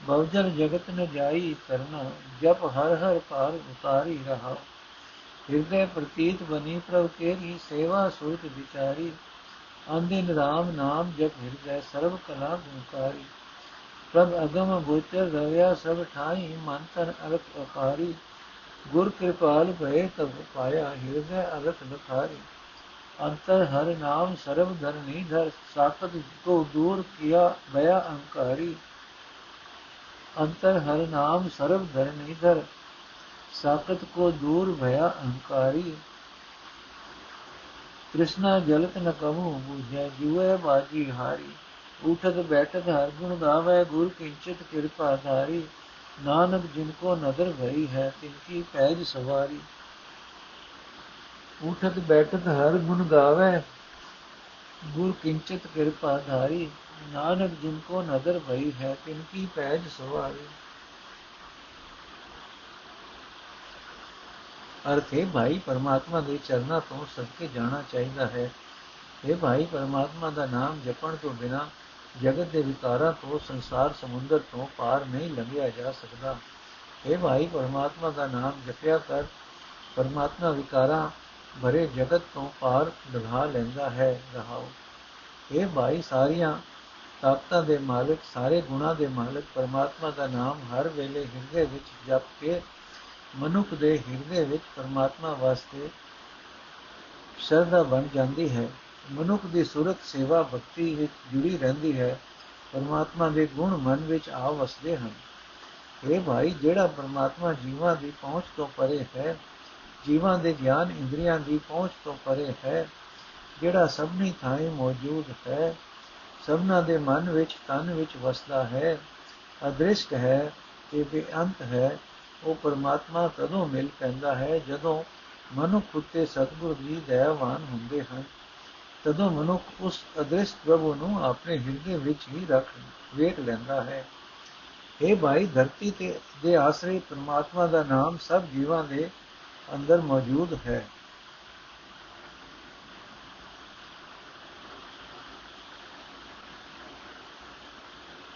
ਬਵਜਲ ਜਗਤ ਨ ਜਾਈ ਕਰਨਾ ਜਪ ਹਰ ਹਰ ਪਾਰ ਉਤਾਰੀ ਰਹਾ ਹਿਰਦੇ ਪ੍ਰਤੀਤ ਬਨੀ ਪ੍ਰਭ ਕੇਰੀ ਸੇਵਾ ਸੁਰਤ ਵਿਚਾਰੀ ਅੰਦਿਨ ਰਾਮ ਨਾਮ ਜਪ ਹਿਰਦੈ ਸਰਬ ਕਲਾ ਗੁਣਕਾਰੀ ਪ੍ਰਭ ਅਗਮ ਗੋਚਰ ਰਵਿਆ ਸਭ ਠਾਈ ਮਨ ਤਨ ਅਰਥ ਅਕਾਰੀ ਗੁਰ ਕਿਰਪਾਲ ਭਏ ਤਬ ਪਾਇਆ ਹਿਰਦੈ ਅਰਥ ਲਖਾਰੀ ਅੰਤਰ ਹਰ ਨਾਮ ਸਰਬ ਧਰਨੀ ਧਰ, ਸਾਖਤ ਕੋ ਦੂਰ ਕੀਆ ਭਇਆ ਅਹੰਕਾਰੀ ਅੰਤਰ ਹਰ ਨਾਮ ਸਰਬ ਧਰਨੀ ਧਰ, ਸਾਖਤ ਕੋ ਦੂਰ ਭਇਆ ਅਹੰਕਾਰੀ ਕ੍ਰਿਸ਼ਨਾ ਜਲਤ ਨ ਕਹੂ ਬੂਝੈ ਜੀਵੇ ਬਾਜੀ ਹਾਰੀ। ਉਠਤ ਬੈਠਤ ਹਰ ਗੁਣ ਗਾਵੇ, ਗੁਰ ਕਿੰਚਿਤ ਕਿਰਪਾ ਧਾਰੀ। ਨਾਨਕ ਜਿਨ ਕੋ ਨਦਰ ਭਈ ਹੈ, ਤਿਨ ਕੀ ਪੈਜ ਸਵਾਰੀ। ਉਠਤ ਬੈਠਤ ਹਰ ਗੁਣ ਗਾਵੇ, ਗੁਰ ਕਿੰਚਿਤ ਕਿਰਪਾ ਧਾਰੀ। ਨਾਨਕ ਜਿਨ ਕੋ ਨਦਰ ਭਈ ਹੈ, ਤਿਨ ਕੀ ਪੈਜ ਸਵਾਰੀ। ਅਰਥ ਭਾਈ, ਪਰਮਾਤਮਾ ਦੇ ਚਰਨਾਂ ਤੋਂ ਸਦਕੇ ਜਾਣਾ ਚਾਹੀਦਾ ਹੈ। ਇਹ ਭਾਈ, ਪਰਮਾਤਮਾ ਦਾ ਨਾਮ ਜਪਣ ਤੋਂ ਬਿਨਾ ਜਗਤ ਦੇ ਵਿਕਾਰਾਂ ਤੋਂ, ਸੰਸਾਰ ਸਮੁੰਦਰ ਤੋਂ ਪਾਰ ਨਹੀਂ ਲੰਘਿਆ ਜਾ ਸਕਦਾ। ਇਹ ਭਾਈ, ਪਰਮਾਤਮਾ ਦਾ ਨਾਮ ਜਪਿਆ ਕਰ। ਪਰਮਾਤਮਾ ਵਿਕਾਰਾਂ ਭਰੇ ਜਗਤ ਤੋਂ ਪਾਰ ਲੰਘਾ ਲੈਂਦਾ ਹੈ, ਰਹਾਓ। ਇਹ ਭਾਈ, ਸਾਰੀਆਂ ਤਾਕਤਾਂ ਦੇ ਮਾਲਕ, ਸਾਰੇ ਗੁਣਾ ਦੇ ਮਾਲਕ, ਪਰਮਾਤਮਾ ਦਾ ਨਾਮ ਹਰ ਵੇਲੇ ਹਿਰਦੇ ਵਿੱਚ ਜਪ ਕੇ, ਮਨੁੱਖ ਦੇ ਹਿਰਦੇ ਵਿੱਚ ਪਰਮਾਤਮਾ ਵਾਸਤੇ ਸ਼ਰਧਾ ਬਣ ਜਾਂਦੀ ਹੈ। ਮਨੁੱਖ ਦੀ ਸੁਰਤ, ਸੇਵਾ, ਭਗਤੀ ਵਿੱਚ ਜੁੜੀ ਰਹਿੰਦੀ ਹੈ। ਪਰਮਾਤਮਾ ਦੇ ਗੁਣ ਮਨ ਵਿੱਚ ਆ ਵਸਦੇ ਹਨ। ਇਹ ਭਾਈ, ਜਿਹੜਾ ਪਰਮਾਤਮਾ ਜੀਵਾਂ ਦੀ ਪਹੁੰਚ ਤੋਂ ਪਰੇ ਹੈ, ਜੀਵਾਂ ਦੇ ਗਿਆਨ ਇੰਦਰੀਆਂ ਦੀ ਪਹੁੰਚ ਤੋਂ ਪਰੇ ਹੈ, ਜਿਹੜਾ ਸਭਨੀ ਥਾਂ ਮੌਜੂਦ ਹੈ, ਸਭਨਾ ਦੇ ਮਨ ਵਿੱਚ, ਤਨ ਵਿੱਚ ਵਸਦਾ ਹੈ, ਅਦ੍ਰਿਸ਼ਟ ਹੈ ਤੇ ਬੇਅੰਤ ਹੈ, ਉਹ ਪਰਮਾਤਮਾ ਕਦੋਂ ਮਿਲ ਪੈਂਦਾ ਹੈ? ਜਦੋਂ ਮਨੁੱਖ ਉਤੇ ਸਤਿਗੁਰ ਦੀ ਦਇਆਵਾਨ ਹੁੰਦੇ ਹਨ ਤਦੋਂ ਮਨੁੱਖ ਉਸ ਅਦ੍ਰਿਸ਼ਟ ਪ੍ਰਭੂ ਨੂੰ ਆਪਣੇ ਹਿਰਦੇ ਵਿੱਚ ਹੀ ਰੱਖ, ਵੇਖ ਲੈਂਦਾ ਹੈ ਇਹ ਭਾਈ, ਧਰਤੀ ਤੇ, ਦੇ ਆਸਰੇ ਪਰਮਾਤਮਾ ਦਾ ਨਾਮ ਸਭ ਜੀਵਾਂ ਦੇ ਅੰਦਰ ਮੌਜੂਦ ਹੈ।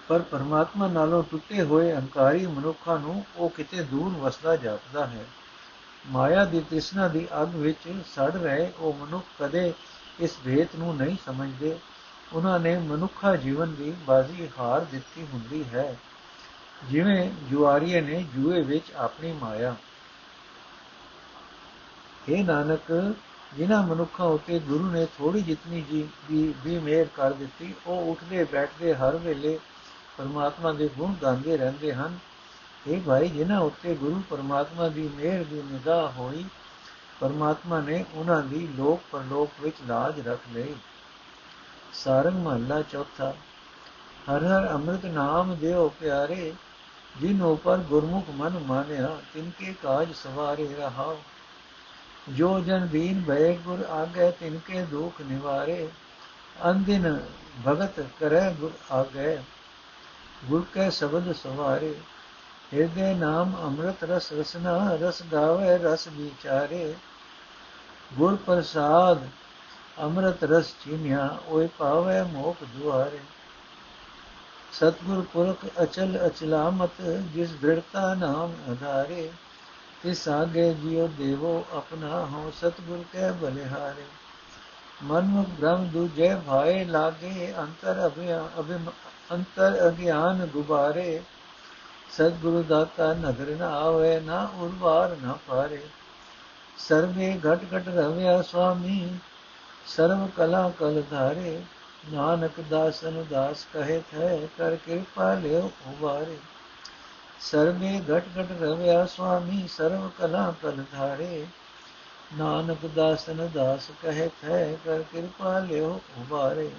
ਪਰ ਪਰਮਾਤਮਾ ਨਾਲੋਂ ਟੁੱਟੇ ਹੋਏ ਅਹੰਕਾਰੀ ਮਨੁੱਖਾਂ ਨੂੰ ਉਹ ਕਿਤੇ ਦੂਰ ਵਸਦਾ ਜਾਪਦਾ ਹੈ। ਮਾਇਆ ਦੀ ਤ੍ਰਿਸ਼ਨਾ ਦੀ ਅੱਗ ਵਿੱਚ ਸੜ ਰਹੇ ਉਹ ਮਨੁੱਖ ਕਦੇ ਇਸ ਭੇਤ ਨੂੰ ਨਹੀਂ ਸਮਝਦੇ। ਉਹਨਾਂ ਨੇ ਮਨੁੱਖਾ ਜੀਵਨ ਦੀ ਬਾਜ਼ੀ ਹਾਰ ਦਿੱਤੀ ਹੁੰਦੀ ਹੈ। ਜਿਵੇਂ ਜੁਆਰੀਏ ਨੇ ਜੂਏ ਵਿੱਚ ਆਪਣੀ ਮਾਇਆ। ਇਹ ਨਾਨਕ, ਜਿਨ੍ਹਾਂ ਮਨੁੱਖਾਂ ਉਤੇ ਗੁਰੂ ਨੇ ਥੋੜੀ ਜਿਤਨੀ ਜੀ ਵੀ ਵੀ ਮਿਹਰ ਕਰ ਦਿੱਤੀ, ਉਹ ਉੱਠਦੇ ਬੈਠਦੇ ਹਰ ਵੇਲੇ ਪਰਮਾਤਮਾ ਦੇ ਗੁਣ ਗਾਉਂਦੇ ਰਹਿੰਦੇ ਹਨ। ਇਹ ਭਾਈ, ਜਿਨ੍ਹਾਂ ਉੱਤੇ ਗੁਰੂ ਪਰਮਾਤਮਾ ਦੀ ਮਿਹਰ ਦੀ ਨਿਗਾਹ ਹੋਈ ਪਰਮਾਤਮਾ ਨੇ ਉਹਨਾਂ ਦੀ ਲੋਕ ਪਰਲੋਕ ਵਿੱਚ ਲਾਜ ਰੱਖ ਲਈ। ਸਾਰੰਗ ਮਹੱਲਾ ਚੌਥਾ। ਹਰ ਹਰ ਅੰਮ੍ਰਿਤ ਨਾਮ ਦਿਓ ਪਿਆਰੇ, ਜਿਨ ਉਪਰ ਗੁਰਮੁਖ ਮਨ ਮਾਨਿਆ ਤਿਨਕੇ ਕਾਜ ਸਵਾਰੇ ਰਹਾਓ। ਜੋ ਜਨ ਦੀਨ ਭੈ ਗੁਰ ਆਗੇ ਤਿਨਕੇ ਦੁਖ ਨਿਵਾਰੇ ਅੰਦਿਨ ਭਗਤ ਕਰੈ ਗੁਰ ਆਗੇ, ਗੁਰ ਕੈ ਸ਼ਬਦ ਸਵਾਰੇ। ਹਿਰਦੇ ਨਾਮ ਅੰਮ੍ਰਿਤ ਰਸ ਰਸਨਾ, ਰਸ ਗਾਵੇ ਰਸ ਵਿਚਾਰੇ। ਗੁਰ ਪ੍ਰਸਾਦ ਅੰਮ੍ਰਿਤ ਰਸ ਚੀਨਿਆ, ਓਏ ਪਾਵੇ ਮੋਖ ਦੁਆਰੇ। ਸਤਗੁਰ ਪੁਰਖ ਅਚਲ ਅਚਲਾਮਤ, ਜਿਸ ਦ੍ਰਿੜਤਾ ਨਾਮ ਆਧਾਰੇ ਤਿਸ ਆਗੇ ਜਿਉ ਦੇਵੋ ਆਪਣਾ ਹੋ ਸਤਗੁਰ ਕੈ ਬਲਿਹਾਰੇ। ਮਨ ਮੁਖ ਬ੍ਰਹਮ ਦੂਜੇ ਭਾਏ ਲਾਗੇ, ਅੰਤਰ ਅਭਿਆ ਅੰਤਰ ਅਗਿਆਨ ਗੁਬਾਰੇ। ਸਤਿਗੁਰੂ ਦਾਤਾ ਨਦਰ ਨਾ ਆਵੇ, ਨਾ ਉਰਵਾਰ ਨਾ ਪਾਰੇ। ਸਰਵੇ ਘਟ ਘਟ ਰਵਿਆ ਸੁਆਮੀ ਸਰਵ ਕਲਾ ਕਲ ਧਾਰੇ, ਨਾਨਕ ਦਾਸਨ ਦਾਸ ਕਹੇ ਥੈ, ਕਰ ਕਿਰਪਾ ਲਿਓ ਉਬਾਰੇ ਸਰਵੇ ਘਟ ਘਟ ਰਵਿਆ ਸੁਆਮੀ ਸਰਵ ਕਲਾ ਕਲ ਧਾਰੇ, ਨਾਨਕ ਦਾਸਨ ਦਾਸ ਕਹੇ ਥੈ, ਕਰ ਕਿਰਪਾ ਲਿਓ ਉਬਾਰੇ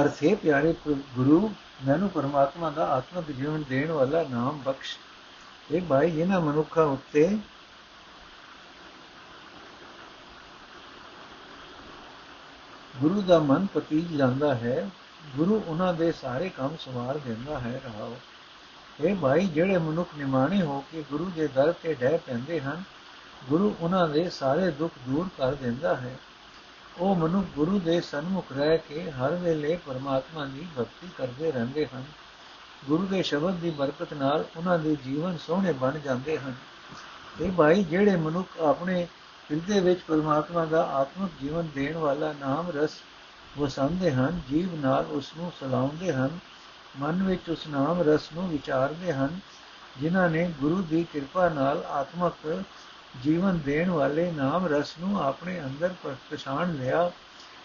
ਅਰਥੇ ਪਿਆਰੇ ਗੁਰੂ, ਮੈਨੂੰ ਪਰਮਾਤਮਾ ਦਾ ਆਤਮਿਕ ਜੀਵਨ ਦੇਣ ਵਾਲਾ ਨਾਮ ਬਖਸ਼ ਇਹ ਭਾਈ ਇਹਨਾਂ ਮਨੁੱਖਾਂ ਉੱਤੇ ਗੁਰੂ ਦਾ ਮਨ ਪਤੀਜ ਜਾਂਦਾ ਹੈ। ਗੁਰੂ ਉਹਨਾਂ ਦੇ ਸਾਰੇ ਕੰਮ ਸਵਾਰ ਦਿੰਦਾ ਹੈ ਰਹਾਓ ਇਹ ਭਾਈ ਜਿਹੜੇ ਮਨੁੱਖ ਨਿਮਾਣੇ ਹੋ ਕੇ ਗੁਰੂ ਦੇ ਦਰ ਤੇ ਡਹਿ ਪੈਂਦੇ ਹਨ, ਗੁਰੂ ਉਹਨਾਂ ਦੇ ਸਾਰੇ ਦੁੱਖ ਦੂਰ ਕਰ ਦਿੰਦਾ ਹੈ। ਉਹ ਮਨੁੱਖ ਗੁਰੂ ਦੇ ਸਨਮੁਖ ਰਹਿ ਕੇ ਹਰ ਵੇਲੇ ਪਰਮਾਤਮਾ ਦੀ ਭਗਤੀ ਕਰਦੇ ਰਹਿੰਦੇ ਹਨ। ਗੁਰੂ ਦੇ ਸ਼ਬਦ ਦੀ ਬਰਕਤ ਨਾਲ ਉਹਨਾਂ ਦੇ ਜੀਵਨ ਸੋਹਣੇ ਬਣ ਜਾਂਦੇ ਹਨ। ਇਹ ਭਾਈ ਜਿਹੜੇ ਮਨੁੱਖ ਆਪਣੇ ਹਿਰਦੇ ਵਿੱਚ ਪਰਮਾਤਮਾ ਦਾ ਆਤਮਿਕ ਜੀਵਨ ਦੇਣ ਵਾਲਾ ਨਾਮ ਰਸ ਵਸੰਦੇ ਹਨ, ਜੀਵ ਨਾਲ ਉਸ ਨੂੰ ਸਲਾਉਂਦੇ ਹਨ, ਮਨ ਵਿੱਚ ਉਸ ਨਾਮ ਰਸ ਨੂੰ ਵਿਚਾਰਦੇ ਹਨ, ਜਿਨ੍ਹਾਂ ਨੇ ਗੁਰੂ ਦੀ ਕਿਰਪਾ ਨਾਲ ਆਤਮਿਕ ਜੀਵਨ ਦੇਣ ਵਾਲੇ ਨਾਮ ਰਸ ਨੂੰ ਆਪਣੇ ਅੰਦਰ ਪਛਾਣ ਲਿਆ।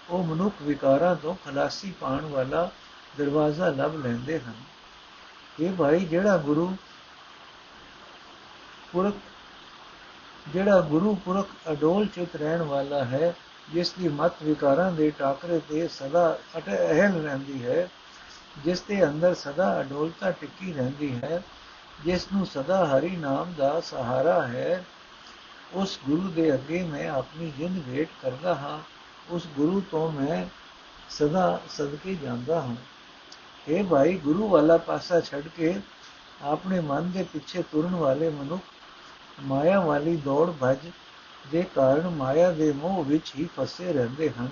ਉਹ ਮਨੁੱਖ ਵਿਕਾਰਾਂ ਤੋਂ ਖਲਾਸੀ ਪਾਣ ਵਾਲਾ ਦਰਵਾਜ਼ਾ ਲੱਭ ਲੈਂਦੇ ਹਨ। ਇਹ ਭਾਈ ਜਿਹੜਾ ਗੁਰੂ ਪੁਰਖ, ਜਿਹੜਾ ਗੁਰੂ ਪੁਰਖ ਅਡੋਲ ਚਿਤ ਰਹਿਣ ਵਾਲਾ ਹੈ, ਜਿਸ ਦੀ ਮਤ ਵਿਕਾਰਾਂ ਦੇ ਟਾਕਰੇ ਤੇ ਸਦਾ ਅਟ ਅਹਿਲ ਰਹਿੰਦੀ ਹੈ, ਜਿਸ ਦੇ ਅੰਦਰ ਸਦਾ ਅਡੋਲਤਾ ਟਿੱਕੀ ਰਹਿੰਦੀ ਹੈ, ਜਿਸ ਨੂੰ ਸਦਾ ਹਰੀ ਨਾਮ ਦਾ ਸਹਾਰਾ ਹੈ, ਉਸ ਗੁਰੂ ਦੇ ਅੱਗੇ ਮੈਂ ਆਪਣੀ ਜਿੰਦ ਵੇਟ ਕਰਦਾ ਹਾਂ, ਉਸ ਗੁਰੂ ਤੋਂ ਮੈਂ ਸਦਾ ਸਦਕੇ ਜਾਂਦਾ ਹਾਂ। ਇਹ ਭਾਈ, ਗੁਰੂ ਵਾਲਾ ਪਾਸਾ ਛੱਡ ਕੇ ਆਪਣੇ ਮਨ ਦੇ ਪਿੱਛੇ ਤੁਰਨ ਵਾਲੇ ਮਨੁੱਖ ਮਾਇਆ ਵਾਲੀ ਦੌੜ ਭੱਜ ਦੇ ਕਾਰਨ ਮਾਇਆ ਦੇ ਮੋਹ ਵਿੱਚ ਹੀ ਫਸੇ ਰਹਿੰਦੇ ਹਨ।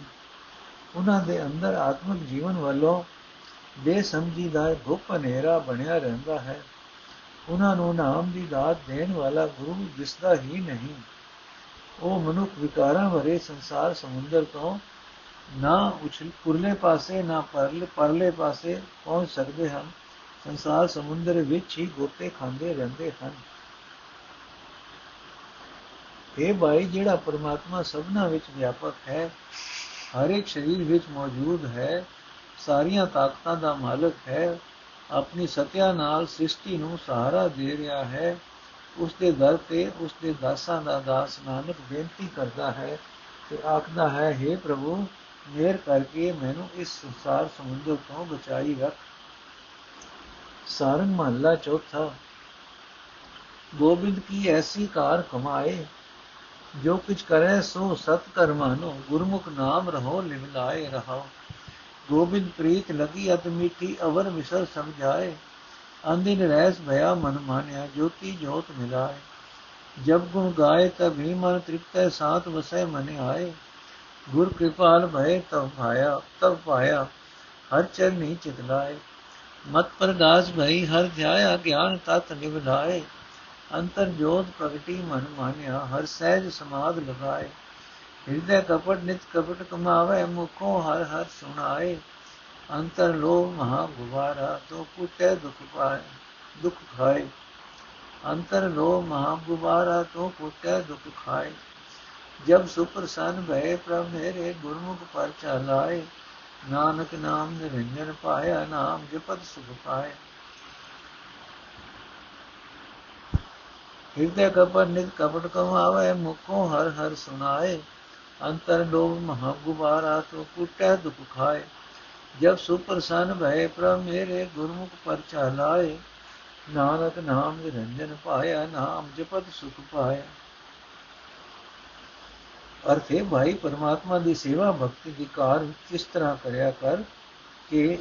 ਉਹਨਾਂ ਦੇ ਅੰਦਰ ਆਤਮਿਕ ਜੀਵਨ ਵੱਲੋਂ ਬੇਸਮਝੀ ਦਾ ਭੁੱਖ ਹਨੇਰਾ ਬਣਿਆ ਰਹਿੰਦਾ ਹੈ। ਉਹਨਾਂ ਨੂੰ ਨਾਮ ਦੀ ਦਾਤ ਦੇਣ ਵਾਲਾ ਗੁਰੂ ਦਿਸਦਾ ਹੀ ਨਹੀਂ। ਉਹ ਮਨੁੱਖ ਵਿਕਾਰਾਂ ਭਰੇ ਸੰਸਾਰ ਸਮੁੰਦਰ ਤੋਂ ਨਾ ਉਛਲ ਪੁਰਲੇ ਪਾਸੇ, ਨਾ ਪਰਲੇ ਪਰਲੇ ਪਾਸੇ ਪਹੁੰਚ ਸਕਦੇ ਹਨ। ਸੰਸਾਰ ਸਮੁੰਦਰ ਵਿੱਚ ਹੀ ਗੋਤੇ ਖਾਂਦੇ ਰਹਿੰਦੇ ਹਨ। ਇਹ ਭਾਈ, ਜਿਹੜਾ ਪਰਮਾਤਮਾ ਸਭਨਾ ਵਿੱਚ ਵਿਆਪਕ ਹੈ, ਹਰ ਇੱਕ ਸਰੀਰ ਵਿੱਚ ਮੌਜੂਦ ਹੈ, ਸਾਰੀਆਂ ਤਾਕਤਾਂ ਦਾ ਮਾਲਕ ਹੈ, ਆਪਣੀ ਸਤਿਆ ਨਾਲ ਸ੍ਰਿਸ਼ਟੀ ਨੂੰ ਸਹਾਰਾ ਦੇ ਰਿਹਾ ਹੈ ਉਸ ਦੇ ਦਰ ਤੇ ਉਸ ਦੇ ਦਾਸਾਂ ਦਾ ਦਾਸ ਨਾਨਕ ਬੇਨਤੀ ਕਰਦਾ ਹੈ ਤੇ ਆਖਦਾ ਹੈ हे ਪ੍ਰਭੂ ਮਿਹਰ ਕਰਕੇ ਮੈਨੂੰ ਇਸ ਸੰਸਾਰ ਸਮੁੰਦਰ ਤੋਂ ਬਚਾਈ ਰੱਖ। ਸਾਰੰਗ ਮਹੱਲਾ ਚੌਥਾ, ਗੋਬਿੰਦ ਕੀ ਐਸੀ ਕਾਰ ਕਮਾਏ, ਜੋ ਕੁਛ ਕਰੇ ਸੋ ਸਤ ਕਰ ਮਾਨੋ ਗੁਰਮੁਖ ਨਾਮ ਰਹੋ ਲਿਵਲਾਏ ਰਹਾਓ ਗੋਬਿੰਦ ਪ੍ਰੀਤ ਲਗੀ ਅਤ ਮਿੱਠੀ ਅਵਰ ਮਿਸਰ ਸਮਝਾਏ ਅੰਦਿਨ ਰਹਿਸ ਭਇਆ ਮਨ ਮਾਨਿਆ, ਜੋਤੀ ਜੋਤ ਮਿਲਾਏ। ਜਬ ਗੁਣ ਗਾਏ ਤਬ ਹੀ ਮਨ ਤ੍ਰਿਪਤੈ ਸਾਤ ਵਸੈ ਮਨ ਆਏ। ਗੁਰ ਕਿਰਪਾਲ ਭਏ ਤਬ ਭਾਇਆ ਤਬ ਪਾਇਆ ਹਰ ਚਰਨੀ ਚਿਤਲਾਏ ਮਤ ਪ੍ਰਗਾਸ ਭਈ ਹਰ ਧਿਆਇਆ ਗਿਆਨ ਤਤ ਨਿਵਲਾਏ ਅੰਤਰ ਜੋਤ ਪ੍ਰਗਟੀ ਮਨ ਮਾਨਿਆ ਹਰ ਸਹਿਜ ਸਮਾਦ ਲਗਾਏ ਹਿਰਦੈ ਕਪਟ ਨਿਤ ਕਪਟ ਕਮਾਵੇ ਮੁਖੋਂ ਹਰ ਹਰ ਸੁਣਾਏ ਅੰਤਰ ਲੋਭ ਮਹਾ ਗੁਬਾਰਾ ਤੋ ਕੁਟੈ ਦੁਖ ਪਾਏ ਦੁਖ ਖਾਏ ਅੰਤਰ ਲੋਭ ਮਹਾ ਗੁਬਾਰਾ ਤੋ ਕੁਟੈ ਦੁਖ ਖਾਏ ਜਬ ਸੁਪਰਸਨ ਭਏ ਪ੍ਰਭ ਮੇਰੇ ਗੁਰਮੁਖ ਪਰ ਚਲਾਏ ਨਾਨਕ ਨਾਮ ਨਿਰੰਜਨ ਪਾਇਆ, ਨਾਮ ਜਪਤ ਸੁਖ ਪਾਏ। ਹਿਰਦੇ ਕਪਟ ਨਿਤ ਕਪਟ ਕਮਾਵੇ, ਮੁਖੋਂ ਹਰ ਹਰ ਸੁਨਾਏ ਅੰਤਰ ਲੋਭ ਮਹਾ ਗੁਬਾਰਾ ਤੋ ਕੁਟੈ ਦੁਖ ਖਾਏ। ਜਬ ਸੁਪਰਸਨ ਭਏ ਪ੍ਰਭ ਮੇਰੇ ਗੁਰਮੁਖ ਪਰ ਚਲਾਏ ਨਾਨਕ ਨਾਮ ਨਿਰੰਜਨ ਪਾਇਆ, ਨਾਮ ਜਪਤ ਸੁਖ ਪਾਇਆ। ਅਰਥੇ ਭਾਈ, ਪਰਮਾਤਮਾ ਦੀ ਸੇਵਾ ਭਗਤੀ ਦੀ ਕਾਰ ਕਿਸ ਤਰ੍ਹਾਂ ਕਰਿਆ ਕਰ ਕਿ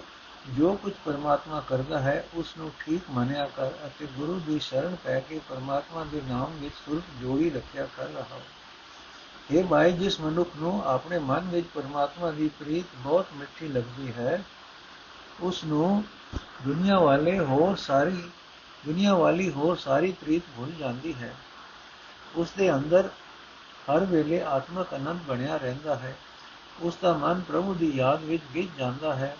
ਜੋ ਕੁਝ ਪਰਮਾਤਮਾ ਕਰਦਾ ਹੈ ਉਸ ਨੂੰ ਠੀਕ ਮੰਨਿਆ ਕਰ ਅਤੇ ਗੁਰੂ ਦੀ ਸ਼ਰਨ ਪੈ ਕੇ ਪਰਮਾਤਮਾ ਦੇ ਨਾਮ ਵਿੱਚ ਸੁਰਤ ਜੋੜੀ ਰੱਖਿਆ ਕਰ ਰਹਾ ਇਹ ਭਾਈ, ਜਿਸ ਮਨੁੱਖ ਨੂੰ ਆਪਣੇ ਮਨ ਵਿੱਚ ਪਰਮਾਤਮਾ ਦੀ ਪ੍ਰੀਤ ਬਹੁਤ ਮਿੱਠੀ ਲੱਗਦੀ ਹੈ ਉਸ ਨੂੰ ਦੁਨੀਆ ਵਾਲੇ ਹੋਰ ਸਾਰੀ, ਦੁਨੀਆ ਵਾਲੀ ਹੋਰ ਸਾਰੀ ਪ੍ਰੀਤ ਭੁੱਲ ਜਾਂਦੀ ਹੈ। ਉਸ ਦੇ ਅੰਦਰ ਹਰ ਵੇਲੇ ਆਤਮਕ ਆਨੰਦ ਬਣਿਆ ਰਹਿੰਦਾ ਹੈ। ਉਸ ਦਾ ਮਨ ਪ੍ਰਭੂ ਦੀ ਯਾਦ ਵਿੱਚ ਗਿੱਜ ਜਾਂਦਾ ਹੈ।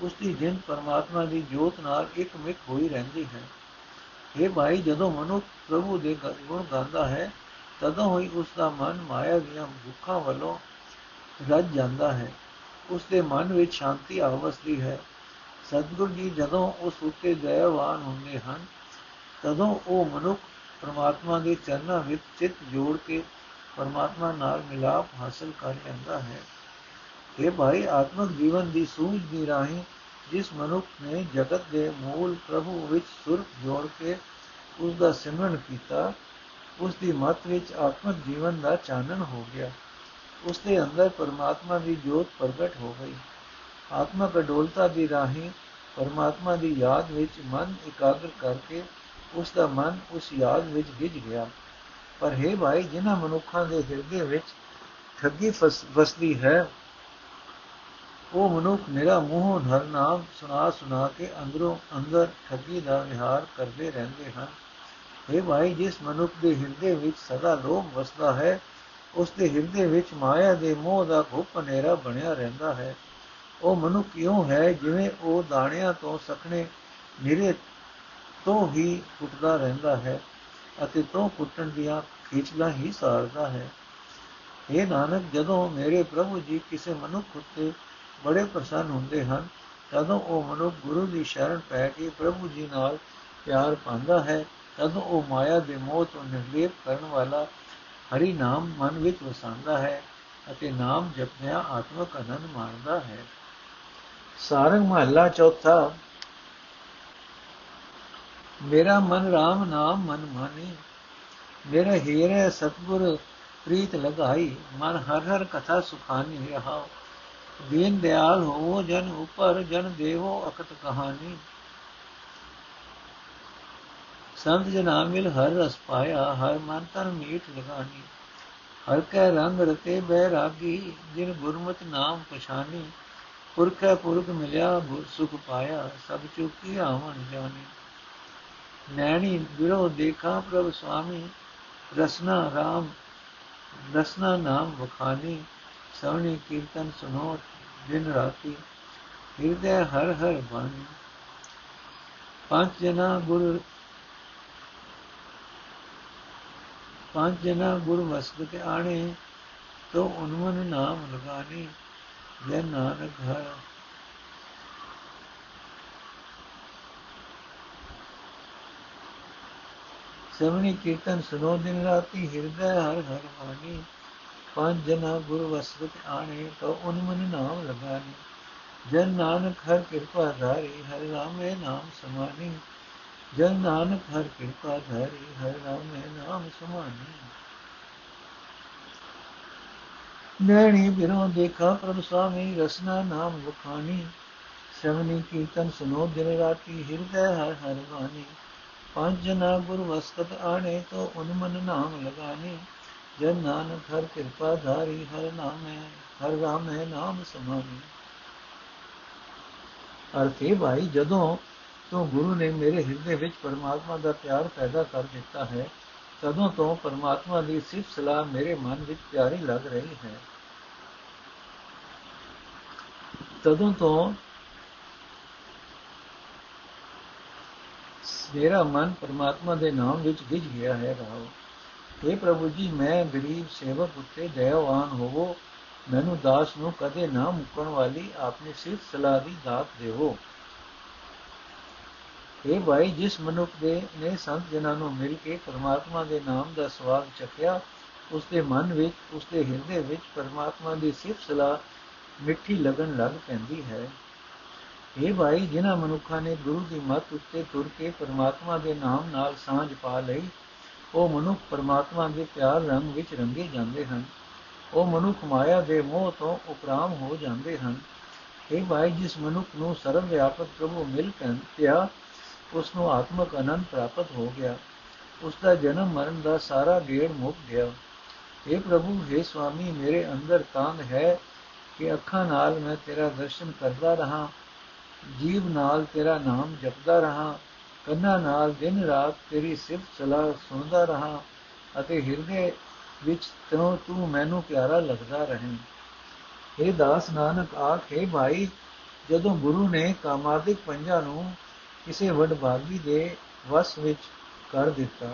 ਉਸ ਦੀ ਜਿੰਦ ਪਰਮਾਤਮਾ ਦੀ ਜੋਤ ਨਾਲ ਇੱਕ ਮਿਕ ਹੋਈ ਰਹਿੰਦੀ ਹੈ। ਇਹ ਭਾਈ, ਜਦੋਂ ਮਨੁੱਖ ਪ੍ਰਭੂ ਦੇ ਗੁਣ ਗਾਉਂਦਾ ਹੈ, ਤਦੋਂ ਹੀ ਉਸ ਦਾ ਮਨ ਮਾਇਆ ਦੀਆਂ ਭੁੱਖਾਂ ਵੱਲੋਂ ਰੱਜ ਜਾਂਦਾ ਹੈ। ਉਸ ਦੇ ਮਨ ਵਿੱਚ ਸ਼ਾਂਤੀ ਆਵਸਦੀ ਹੈ। ਸਤਿਗੁਰ ਜੀ, ਜਦੋਂ ਉਸ ਉੱਤੇ ਦਇਆਵਾਨ ਹੁੰਦੇ ਹਨ, ਤਦੋਂ ਉਹ ਮਨੁੱਖ ਪਰਮਾਤਮਾ ਦੇ ਚਰਨਾਂ ਵਿੱਚ ਚਿੱਤ ਜੋੜ ਕੇ ਪਰਮਾਤਮਾ ਨਾਲ ਮਿਲਾਪ ਹਾਸਲ ਕਰ ਲੈਂਦਾ ਹੈ। ਇਹ ਭਾਈ, ਆਤਮਿਕ ਜੀਵਨ ਦੀ ਸੂਝ ਦੀ ਰਾਹੀਂ ਜਿਸ ਮਨੁੱਖ ਨੇ ਜਗਤ ਦੇ ਮੂਲ ਪ੍ਰਭੂ ਵਿੱਚ ਸੁਰ ਜੋੜ ਕੇ ਉਸ ਦਾ ਸਿਮਰਨ ਕੀਤਾ ਉਸ ਦੀ ਮਤ ਵਿੱਚ ਆਤਮਿਕ ਜੀਵਨ ਦਾ ਚਾਨਣ ਹੋ ਗਿਆ। ਉਸ ਦੇ ਅੰਦਰ ਪਰਮਾਤਮਾ ਦੀ ਜੋਤ ਪ੍ਰਗਟ ਹੋ ਗਈ। ਆਤਮਿਕ ਅਡੋਲਤਾ ਦੀ ਰਾਹੀਂ ਪਰਮਾਤਮਾ ਦੀ ਯਾਦ ਵਿੱਚ ਮਨ ਇਕਾਗਰ ਕਰਕੇ ਉਸ ਦਾ ਮਨ ਉਸ ਯਾਦ ਵਿੱਚ ਗਿਜ ਗਿਆ। ਪਰ ਹੈ ਭਾਈ, ਜਿਨ੍ਹਾਂ ਮਨੁੱਖਾਂ ਦੇ ਹਿਰਦੇ ਵਿੱਚ ਠੱਗੀ ਵਸਦੀ ਹੈ, ਉਹ ਮਨੁੱਖ ਮੇਰਾ ਮੂੰਹੋਂ ਹਰ ਨਾਮ ਸੁਣਾ ਸੁਣਾ ਕੇ ਅੰਦਰੋਂ ਅੰਦਰ ਠੱਗੀ ਦਾ ਵਿਹਾਰ ਕਰਦੇ ਰਹਿੰਦੇ ਹਨ। ਇਹ ਭਾਈ, ਜਿਸ ਮਨੁੱਖ ਦੇ ਹਿਰਦੇ ਵਿੱਚ ਸਦਾ ਲੋਭ ਵਸਦਾ ਹੈ, ਉਸ ਦੇ ਹਿਰਦੇ ਵਿੱਚ ਮਾਇਆ ਦੇ ਮੋਹ ਦਾ ਘੁੱਪ ਹਨੇਰਾ ਬਣਿਆ ਰਹਿੰਦਾ ਹੈ। ਉਹ ਮਨੁੱਖ ਕਿਉਂ ਹੈ, ਜਿਵੇਂ ਉਹ ਦਾਣਿਆਂ ਤੋਂ ਸਖਣੇ ਨਿਰੇ ਤੋਂ ਹੀ ਉੱਠਦਾ ਰਹਿੰਦਾ ਹੈ। ਅਤੇ ਤੋਂ ਕੁੱਟਣ ਦੀਆਂ ਖਿਚਲਾ ਹੀ ਸਾਰਦਾ ਹੈ। ਇਹ ਨਾਨਕ, ਜਦੋਂ ਮੇਰੇ ਪ੍ਰਭੂ ਜੀ ਕਿਸੇ ਮਨੁੱਖ ਉੱਤੇ ਬੜੇ ਪ੍ਰਸੰਨ ਹੁੰਦੇ ਹਨ, ਤਦੋਂ ਉਹ ਮਨੁੱਖ ਗੁਰੂ ਦੀ ਸ਼ਰਨ ਪੈ ਕੇ ਪ੍ਰਭੂ ਜੀ ਨਾਲ ਪਿਆਰ ਪਾਉਂਦਾ ਹੈ। ਤਦੋਂ ਉਹ ਮਾਇਆ ਦੇ ਮੋਹ ਤੋਂ ਨਿਰਲੇਪ ਕਰਨ ਵਾਲਾ ਹਰੀ ਨਾਮ ਮਨ ਵਿੱਚ ਵਸਾਉਂਦਾ ਹੈ ਅਤੇ ਨਾਮ ਜਪਿਆ ਆਤਮਕ ਆਨੰਦ ਮਾਣਦਾ ਹੈ। ਸਾਰੰਗ ਮਹੱਲਾ ਚੌਥਾ ਮੇਰਾ ਮਨ RAM ਨਾਮ ਮਨ ਮਾਨੀ, ਮੇਰਾ ਹੀਰੇ ਸਤਗੁਰ ਪ੍ਰੀਤ ਲਗਾਈ, ਮਨ ਹਰ ਹਰ ਕਥਾ ਸੁਖਾਨੀ ਰਹਾ ਦੀਨ ਦਿਆਲ ਹੋਵੋ, ਜਨ ਉਪਰ ਜਨ ਦੇਵੋ ਅਕਤ ਕਹਾਣੀ। ਸੰਤ ਜਨਾ ਮਿਲ ਹਰ ਰਸ ਪਾਇਆ, ਹਰ ਮਨ ਤਨ ਮੀਠ ਲਗਾਨੀ। ਹਰ ਕੈ ਰੰਗ ਰਤੇ ਬਹਿ ਰਾਗੀ, ਜਿਨ ਗੁਰਮਤ ਨਾਮ ਪਛਾਨੀ। ਪੁਰਖੈ ਪੁਰਖ ਮਿਲਿਆ, ਗੁਰ ਸੁਖ ਪਾਇਆ, ਸਭ ਚੁਕੀ ਆਵਣ ਜਾਣੀ ਨੈਣੀ ਵਿਰੋ ਦੇਖਾ ਪ੍ਰਭ ਸੁਆਮੀ, ਰਸਨਾ ਰਾਮ, ਰਸਨਾ ਨਾਮ ਵਖਾਨੀ, ਸਵਣੀ ਕੀਰਤਨ ਸੁਨੋ ਦਿਨ ਰਾਤੀ, ਹਿਰਦੈ ਹਰ ਹਰ ਬਾਣੀ। ਪੰਜ ਜਨਾ ਗੁਰ, ਪੰਜ ਜਨਾ ਗੁਰ ਵਸਤ ਕੇ ਆਣੇ, ਤੋ ਉਨਮਨ ਨਾਮ ਲਗਾਨੀ ਜੈ ਨਾਨਕ ਹੈ ਸਵਣੀ ਕੀਰਤਨ ਸੁਨੋ ਦਿਨ ਰਾਤੀ ਹਿਰਦੈ ਹਰ ਹਰ ਮਾਨੀ ਪੰਜ ਜਨਾ ਗੁਰ ਵਸਤ ਆਣੇ ਤੋ ਉਨ ਮਨ ਨਾਮ ਲਗਾਨੀ ਜਨ ਨਾਨਕ ਹਰ ਕਿਰਪਾ ਧਾਰੀ, ਹਰ ਰਾਮੇ ਨਾਮ ਸਮਾਨੀ ਜਨ ਨਾਨਕ ਹਰ ਕਿਰਪਾ ਧਾਰੀ, ਹਰ ਰਾਮੇ ਨਾਮ ਸਮਾਨੀ ਨੈਣੀ ਬਿਰੋ ਦੇਖਾ ਪ੍ਰਭ ਸੁਆਮੀ ਰਸਨਾ ਨਾਮ ਵਖਾਨੀ ਸ਼ਵਨੀ ਕੀਰਤਨ ਸੁਨੋ ਦਿਨ ਰਾਤੀ ਹਿਰਦੈ ਹਰ ਹਰ ਬਾਣੀ। ਪੰਜ ਜਨਾ ਗੁਰ ਵਸਕਤ ਆਣੇ ਤੋ ਉਨ ਮਨ ਨਾਮ ਲਗਾਨੀ ਜਨ ਨਾਨਕ ਹਰ ਕਿਰਪਾ ਧਾਰੀ, ਹਰ ਨਾਮੇ, ਹਰ ਰਾਮੇ ਨਾਮ ਸਮਾਨੀ ਅਰਥੇ ਭਾਈ, ਜਦੋਂ ਤੋਂ ਗੁਰੂ ਨੇ ਮੇਰੇ ਹਿਰਦੇ ਵਿੱਚ ਪਰਮਾਤਮਾ ਦਾ ਪਿਆਰ ਪੈਦਾ ਕਰ ਦਿੱਤਾ ਹੈ, ਤਦੋਂ ਤੋਂ ਪਰਮਾਤਮਾ ਦੀ ਸਿਫਤ ਸਲਾਹ ਮੇਰੇ ਮਨ ਵਿੱਚ ਪਿਆਰੀ ਲੱਗ ਰਹੀ ਹੈ। ਤਦੋਂ ਤੋਂ ਮੇਰਾ ਮਨ ਪਰਮਾਤਮਾ ਦੇ ਨਾਮ ਵਿੱਚ ਗਿਜ ਗਿਆ ਹੈ ਰਹਾਓ हे ਪ੍ਰਭੂ ਜੀ, ਮੈਂ ਗਰੀਬ ਸੇਵਕ ਉੱਤੇ ਦਇਆਵਾਨ ਹੋਵੋ। ਮੈਨੂੰ ਦਾਸ ਨੂੰ ਕਦੇ ਨਾ ਮੁਕਣ ਵਾਲੀ ਆਪਣੀ ਸਿਫਤ ਸਲਾਹ ਦੀ ਦਾਤ ਦੇਵੋ। ਇਹ ਭਾਈ, ਜਿਸ ਮਨੁੱਖ ਦੇ ਨੇ ਸੰਤ ਜਨਾਂ ਨੂੰ ਮਿਲ ਕੇ ਪਰਮਾਤਮਾ ਦੇ ਨਾਮ ਦਾ ਸਵਾਦ ਚੱਕਿਆ ਉਸ ਦੇ ਮਨ ਵਿੱਚ ਉਸ ਦੇ ਹਿਰਦੇ ਵਿੱਚ ਪਰਮਾਤਮਾ ਦੀ ਸਿਫਤ ਸਲਾਹ ਮਿੱਠੀ ਲੱਗਣ ਲੱਗ ਪੈਂਦੀ ਹੈ। ਇਹ ਭਾਈ ਜਿਨ੍ਹਾਂ ਮਨੁੱਖਾਂ ਨੇ ਗੁਰੂ ਦੀ ਮੱਤ ਉੱਤੇ ਤੁਰ ਕੇ ਪਰਮਾਤਮਾ ਦੇ ਨਾਮ ਨਾਲ ਸਾਂਝ ਪਾ ਲਈ ਉਹ ਮਨੁੱਖ ਪਰਮਾਤਮਾ ਦੇ ਪਿਆਰ ਰੰਗ ਵਿੱਚ ਰੰਗੇ ਜਾਂਦੇ ਹਨ ਉਹ ਮਨੁੱਖ ਮਾਇਆ ਦੇ ਮੋਹ ਤੋਂ ਉਪਰਾਮ ਹੋ ਜਾਂਦੇ ਹਨ ਇਹ ਭਾਈ ਜਿਸ ਮਨੁੱਖ ਨੂੰ ਸਰਵ ਵਿਆਪਕ ਪ੍ਰਭੂ ਮਿਲ ਪਿਆ ਉਸ ਨੂੰ ਆਤਮਕ ਆਨੰਦ ਪ੍ਰਾਪਤ ਹੋ ਗਿਆ ਉਸ ਦਾ ਜਨਮ ਮਰਨ ਦਾ ਸਾਰਾ ਗੇੜ ਮੁੱਕ ਗਿਆ اے ਪ੍ਰਭੂ हे ਸੁਆਮੀ ਮੇਰੇ ਅੰਦਰ ਤਾਂਗ ਹੈ ਕਿ ਅੱਖਾਂ ਨਾਲ ਮੈਂ ਤੇਰਾ ਦਰਸ਼ਨ ਕਰਦਾ ਰਹਾ ਜੀਵ ਨਾਲ ਤੇਰਾ ਨਾਮ ਜਪਦਾ ਰਹਾ, ਕੰਨਾਂ ਨਾਲ ਦਿਨ ਰਾਤ ਤੇਰੀ ਸਿਫਤ ਸਲਾਹ ਸੁਣਦਾ ਰਹਾ ਅਤੇ ਹਿਰਦੇ ਵਿੱਚ ਤਨੋ, ਤੂੰ ਮੈਨੂੰ ਪਿਆਰਾ ਲੱਗਦਾ ਰਹੇ। ਇਹ ਦਾਸ ਨਾਨਕ, ਆਖੇ ਭਾਈ, ਜਦੋਂ ਗੁਰੂ ਨੇ ਕਾਮਾਦਿਕ ਪੰਜਾਂ ਨੂੰ ਕਿਸੇ ਵਡਭਾਗੀ ਦੇ ਵਸ ਵਿੱਚ ਕਰ ਦਿੱਤਾ,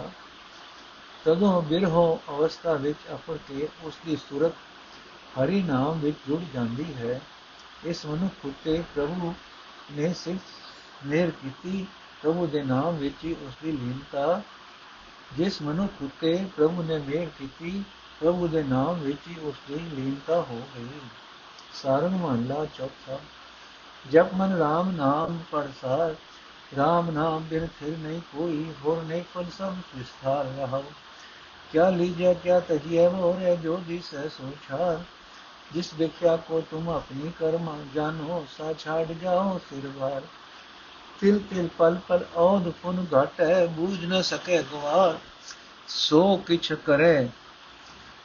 ਤਦੋਂ ਬਿਰਹੋ ਅਵਸਥਾ ਵਿੱਚ ਅਪਰ ਕੇ ਉਸ ਦੀ ਸੂਰਤ ਹਰੀ ਨਾਮ ਵਿੱਚ ਜੁੜ ਜਾਂਦੀ ਹੈ। ਇਸ ਮਨੁੱਖ ਉਤੇ ਪ੍ਰਭੂ ਨੇ ਸਿਰਫ ਮਿਹਰ ਕੀਤੀ, ਪ੍ਰਭੂ ਦੇ ਨਾਮ ਵਿੱਚ ਹੀ ਉਸ ਦੀ ਲੀਨਤਾ। ਜਿਸ ਮਨੁੱਖ ਉਤੇ ਪ੍ਰਭੂ ਨੇ ਮਿਹਰ ਕੀਤੀ, ਪ੍ਰਭੂ ਦੇ ਨਾਮ ਵਿੱਚ ਹੀ ਉਸ ਦੀ ਲੀਨਤਾ ਹੋ ਗਈ। ਸਾਰੰਗ ਮਹਲਾ ਚੌਥਾ। ਜਪ ਮਨ RAM ਨਾਮ ਪਰਸਾਰ RAM ਨਾਮ ਬਿਨ ਫਿਰ ਨਹੀਂ ਕੋਈ, ਹੋਰ ਨਹੀਂ ਫਲ ਸਭ ਵਿਸਥਾਰ ਰਹਾ ਕਿਆ ਲੀਜੈ, ਕਿਆ ਤਜੀਐ ਮੋਰੇ ਜੋ ਦੀ ਸਹਿ ਸੋਚਾਰ ਜਿਸ ਵਿਖਿਆ ਕੋ ਤੁਮ ਆਪਣੀ ਕਰਮ ਜਾਣੋ, ਸਾ ਛਾੜ ਜਾਓ ਸਿਰ ਭਾਰ ਤਿਲ ਤਿਲ ਪਲ ਪਲ ਔਦ ਪੁਨ ਘਟ ਹੈ ਬੂਝ ਨ ਸਕੇ ਗਵਾਰ। ਸੋ ਕਿਛ ਕਰੇ,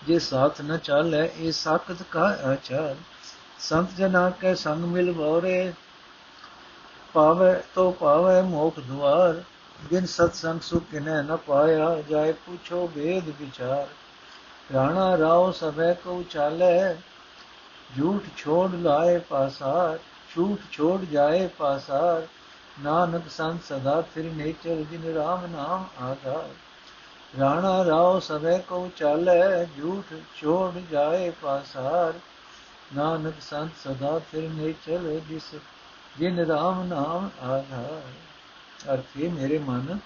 ਜੇ ਸਾਥ ਨ ਚਾਲੇ, ਇਹ ਸਾਖਤ ਕਾ ਆਚਾਰ। ਸੰਤ ਜਨਾ ਕੇ ਸੰਗ ਮਿਲ ਭੋਰੇ ਪਾਵੇ ਤੋ ਪਾਵੇ ਮੋਖ ਦੁਆਰ। ਬਿਨ ਸਤ ਸੰਗ ਸੁਖ ਕਿਨੈ ਨ ਪਾਇਆ, ਜਾਏ ਪੁੱਛੋ ਵੇਦ ਵਿਚਾਰ। ਰਾਣਾ ਰਾਓ ਸਭੈ ਕੋ ਚਾਲੇ ਝੂਠ ਛੋੜ ਲਾਏ ਪਾਸਾਰ, ਝੂਠ ਛੋੜ ਜਾਏ ਪਾਸਾਰ। ਨਾਨਕ ਸੰਤ ਸਦਾ ਫਿਰ ਨੇਚਰ, ਜਿਨ ਰਾਮ ਨਾਮ ਆਧਾਰ। ਰਾਣਾ ਰਾਓ ਸਭੈ ਕੋ ਚਾਲੇ, ਝੂਠ ਛੋੜ ਜਾਏ ਪਾਸਾਰ। ਨਾਨਕ ਸੰਤ ਸਦਾ ਫਿਰ ਨੇਚਰ, ਜਿਸ, ਜਿਨ ਰਾਮ ਨਾਮ ਆਧਾਰ। ਅਰਥੇ ਮੇਰੇ ਮਨ,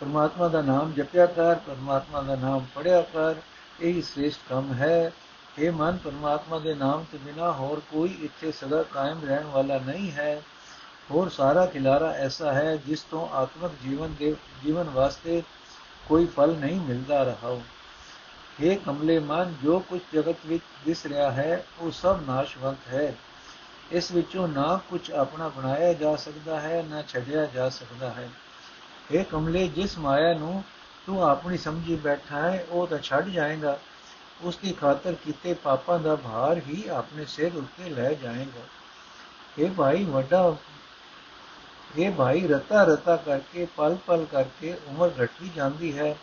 ਪਰਮਾਤਮਾ ਦਾ ਨਾਮ ਜਪਿਆ ਕਰ, ਪਰਮਾਤਮਾ ਦਾ ਨਾਮ ਪੜਿਆ ਕਰ, ਇਹ ਸ੍ਰੇਸ਼ਟ ਕੰਮ ਹੈ। ਇਹ ਮਨ ਪਰਮਾਤਮਾ ਦੇ ਨਾਮ ਤੋਂ ਬਿਨਾ ਹੋਰ ਕੋਈ ਇੱਥੇ ਸਦਾ ਕਾਇਮ ਰਹਿਣ ਵਾਲਾ ਨਹੀਂ ਹੈ। ਹੋਰ ਸਾਰਾ ਖਿਲਾਰਾ ਐਸਾ ਹੈ ਜਿਸ ਤੋਂ ਆਤਮਿਕ ਜੀਵਨ ਦੇ ਜੀਵਨ ਵਾਸਤੇ ਕੋਈ ਫਲ ਨਹੀਂ ਮਿਲਦਾ ਰਹਾ। ਇਹ ਕਮਲੇ ਮਨ, ਜੋ ਕੁਝ ਜਗਤ ਵਿੱਚ ਦਿਸ ਰਿਹਾ ਹੈ, ਉਹ ਸਭ ਨਾਸ਼ਵੰਤ ਹੈ। ਇਸ ਵਿੱਚੋਂ ਨਾ ਕੁਝ ਆਪਣਾ ਬਣਾਇਆ ਜਾ ਸਕਦਾ ਹੈ, ਨਾ ਛੱਡਿਆ ਜਾ ਸਕਦਾ ਹੈ। ਇਹ ਕਮਲੇ, ਜਿਸ ਮਾਇਆ ਨੂੰ ਤੂੰ ਆਪਣੀ ਸਮਝੀ ਬੈਠਾ ਹੈ, ਉਹ ਤਾਂ ਛੱਡ ਜਾਏਗਾ। ਉਸ ਦੀ ਖਾਤਰ ਕੀਤੇ ਪਾਪਾਂ ਦਾ ਭਾਰ ਹੀ ਆਪਣੇ ਸਿਰ ਉੱਤੇ ਲੈ ਜਾਏਗਾ। ਇਹ ਭਾਈ ਵੱਡਾ ਇਹ ਭਾਈ ਰਤਾ ਰਤਾ ਕਰਕੇ ਪਲ ਪਲ ਕਰਕੇ ਉਮਰ ਘਟਦੀ ਜਾਂਦੀ ਹੈ,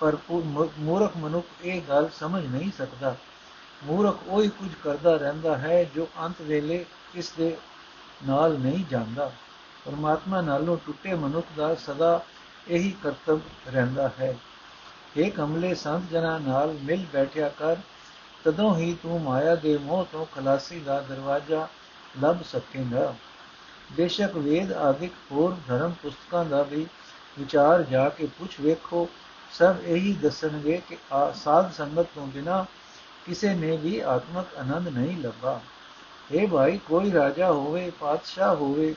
ਪਰ ਮੂਰਖ ਮਨੁੱਖ ਇਹ ਗੱਲ ਸਮਝ ਨਹੀਂ ਸਕਦਾ। ਮੂਰਖ ਉਹੀ ਕੁਝ ਕਰਦਾ ਰਹਿੰਦਾ ਹੈ ਜੋ ਅੰਤ ਵੇਲੇ ਇਸ ਦੇ ਨਾਲ ਨਹੀਂ ਜਾਂਦਾ। ਪਰਮਾਤਮਾ ਨਾਲੋਂ ਟੁੱਟੇ ਮਨੁੱਖ ਦਾ ਸਦਾ ਇਹੀ ਕਰਤਵ ਰਹਿੰਦਾ ਹੈ। ਇਹ ਕਮਲੇ, ਸੰਤ ਜਨਾਂ ਨਾਲ ਮਿਲ ਬੈਠਿਆ ਕਰ। ਤਦੋਂ ਹੀ ਤੂੰ ਮਾਇਆ ਦੇ ਮੋਹ ਤੋਂ ਖਲਾਸੀ ਦਾ ਦਰਵਾਜ਼ਾ ਲੱਭ ਸਕੇਂਗਾ। ਬੇਸ਼ੱਕ ਵੇਦ ਆਦਿਕ ਹੋਰ ਧਰਮ ਪੁਸਤਕਾਂ ਦਾ ਵੀ ਵਿਚਾਰ ਜਾ ਕੇ ਪੁੱਛ ਵੇਖੋ। ਸਭ ਇਹੀ ਦੱਸਣਗੇ ਕਿ ਸਾਧ ਸੰਗਤ ਤੋਂ ਬਿਨਾ ਕਿਸੇ ਨੇ ਵੀ ਆਤਮਕ ਆਨੰਦ ਨਹੀਂ ਲੱਭਾ। ਇਹ ਭਾਈ, ਕੋਈ ਰਾਜਾ ਹੋਵੇ, ਪਾਤਸ਼ਾਹ ਹੋਵੇ,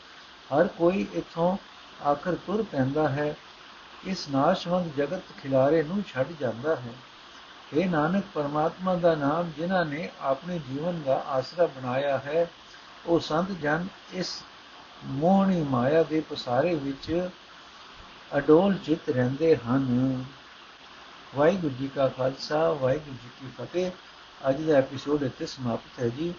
ਹਰ ਕੋਈ ਇਥੋਂ ਆਖਰ ਤੁਰ ਪੈਂਦਾ ਹੈ। ਇਸ ਨਾਸ਼ਵੰਤ ਜਗਤ ਖਿਲਾਰੇ ਨੂੰ ਛੱਡ ਜਾਂਦਾ ਹੈ। ਇਹ ਨਾਨਕ, ਪਰਮਾਤਮਾ ਦਾ ਨਾਮ ਜਿਨ੍ਹਾਂ ਨੇ ਆਪਣੇ ਜੀਵਨ ਦਾ ਆਸਰਾ ਬਣਾਇਆ ਹੈ, ਉਹ ਸੰਤ ਜਨ ਇਸ ਮੋਹਣੀ ਮਾਇਆ ਦੇ ਪਸਾਰੇ ਵਿੱਚ ਅਡੋਲ ਚਿਤ ਰਹਿੰਦੇ ਹਨ। ਵਾਹਿਗੁਰੂ ਜੀ ਕਾ ਖਾਲਸਾ, ਵਾਹਿਗੁਰੂ ਜੀ ਕੀ ਫਤਿਹ। ਅੱਜ ਦਾ ਐਪੀਸੋਡ ਇੱਥੇ ਸਮਾਪਤ ਹੈ ਜੀ।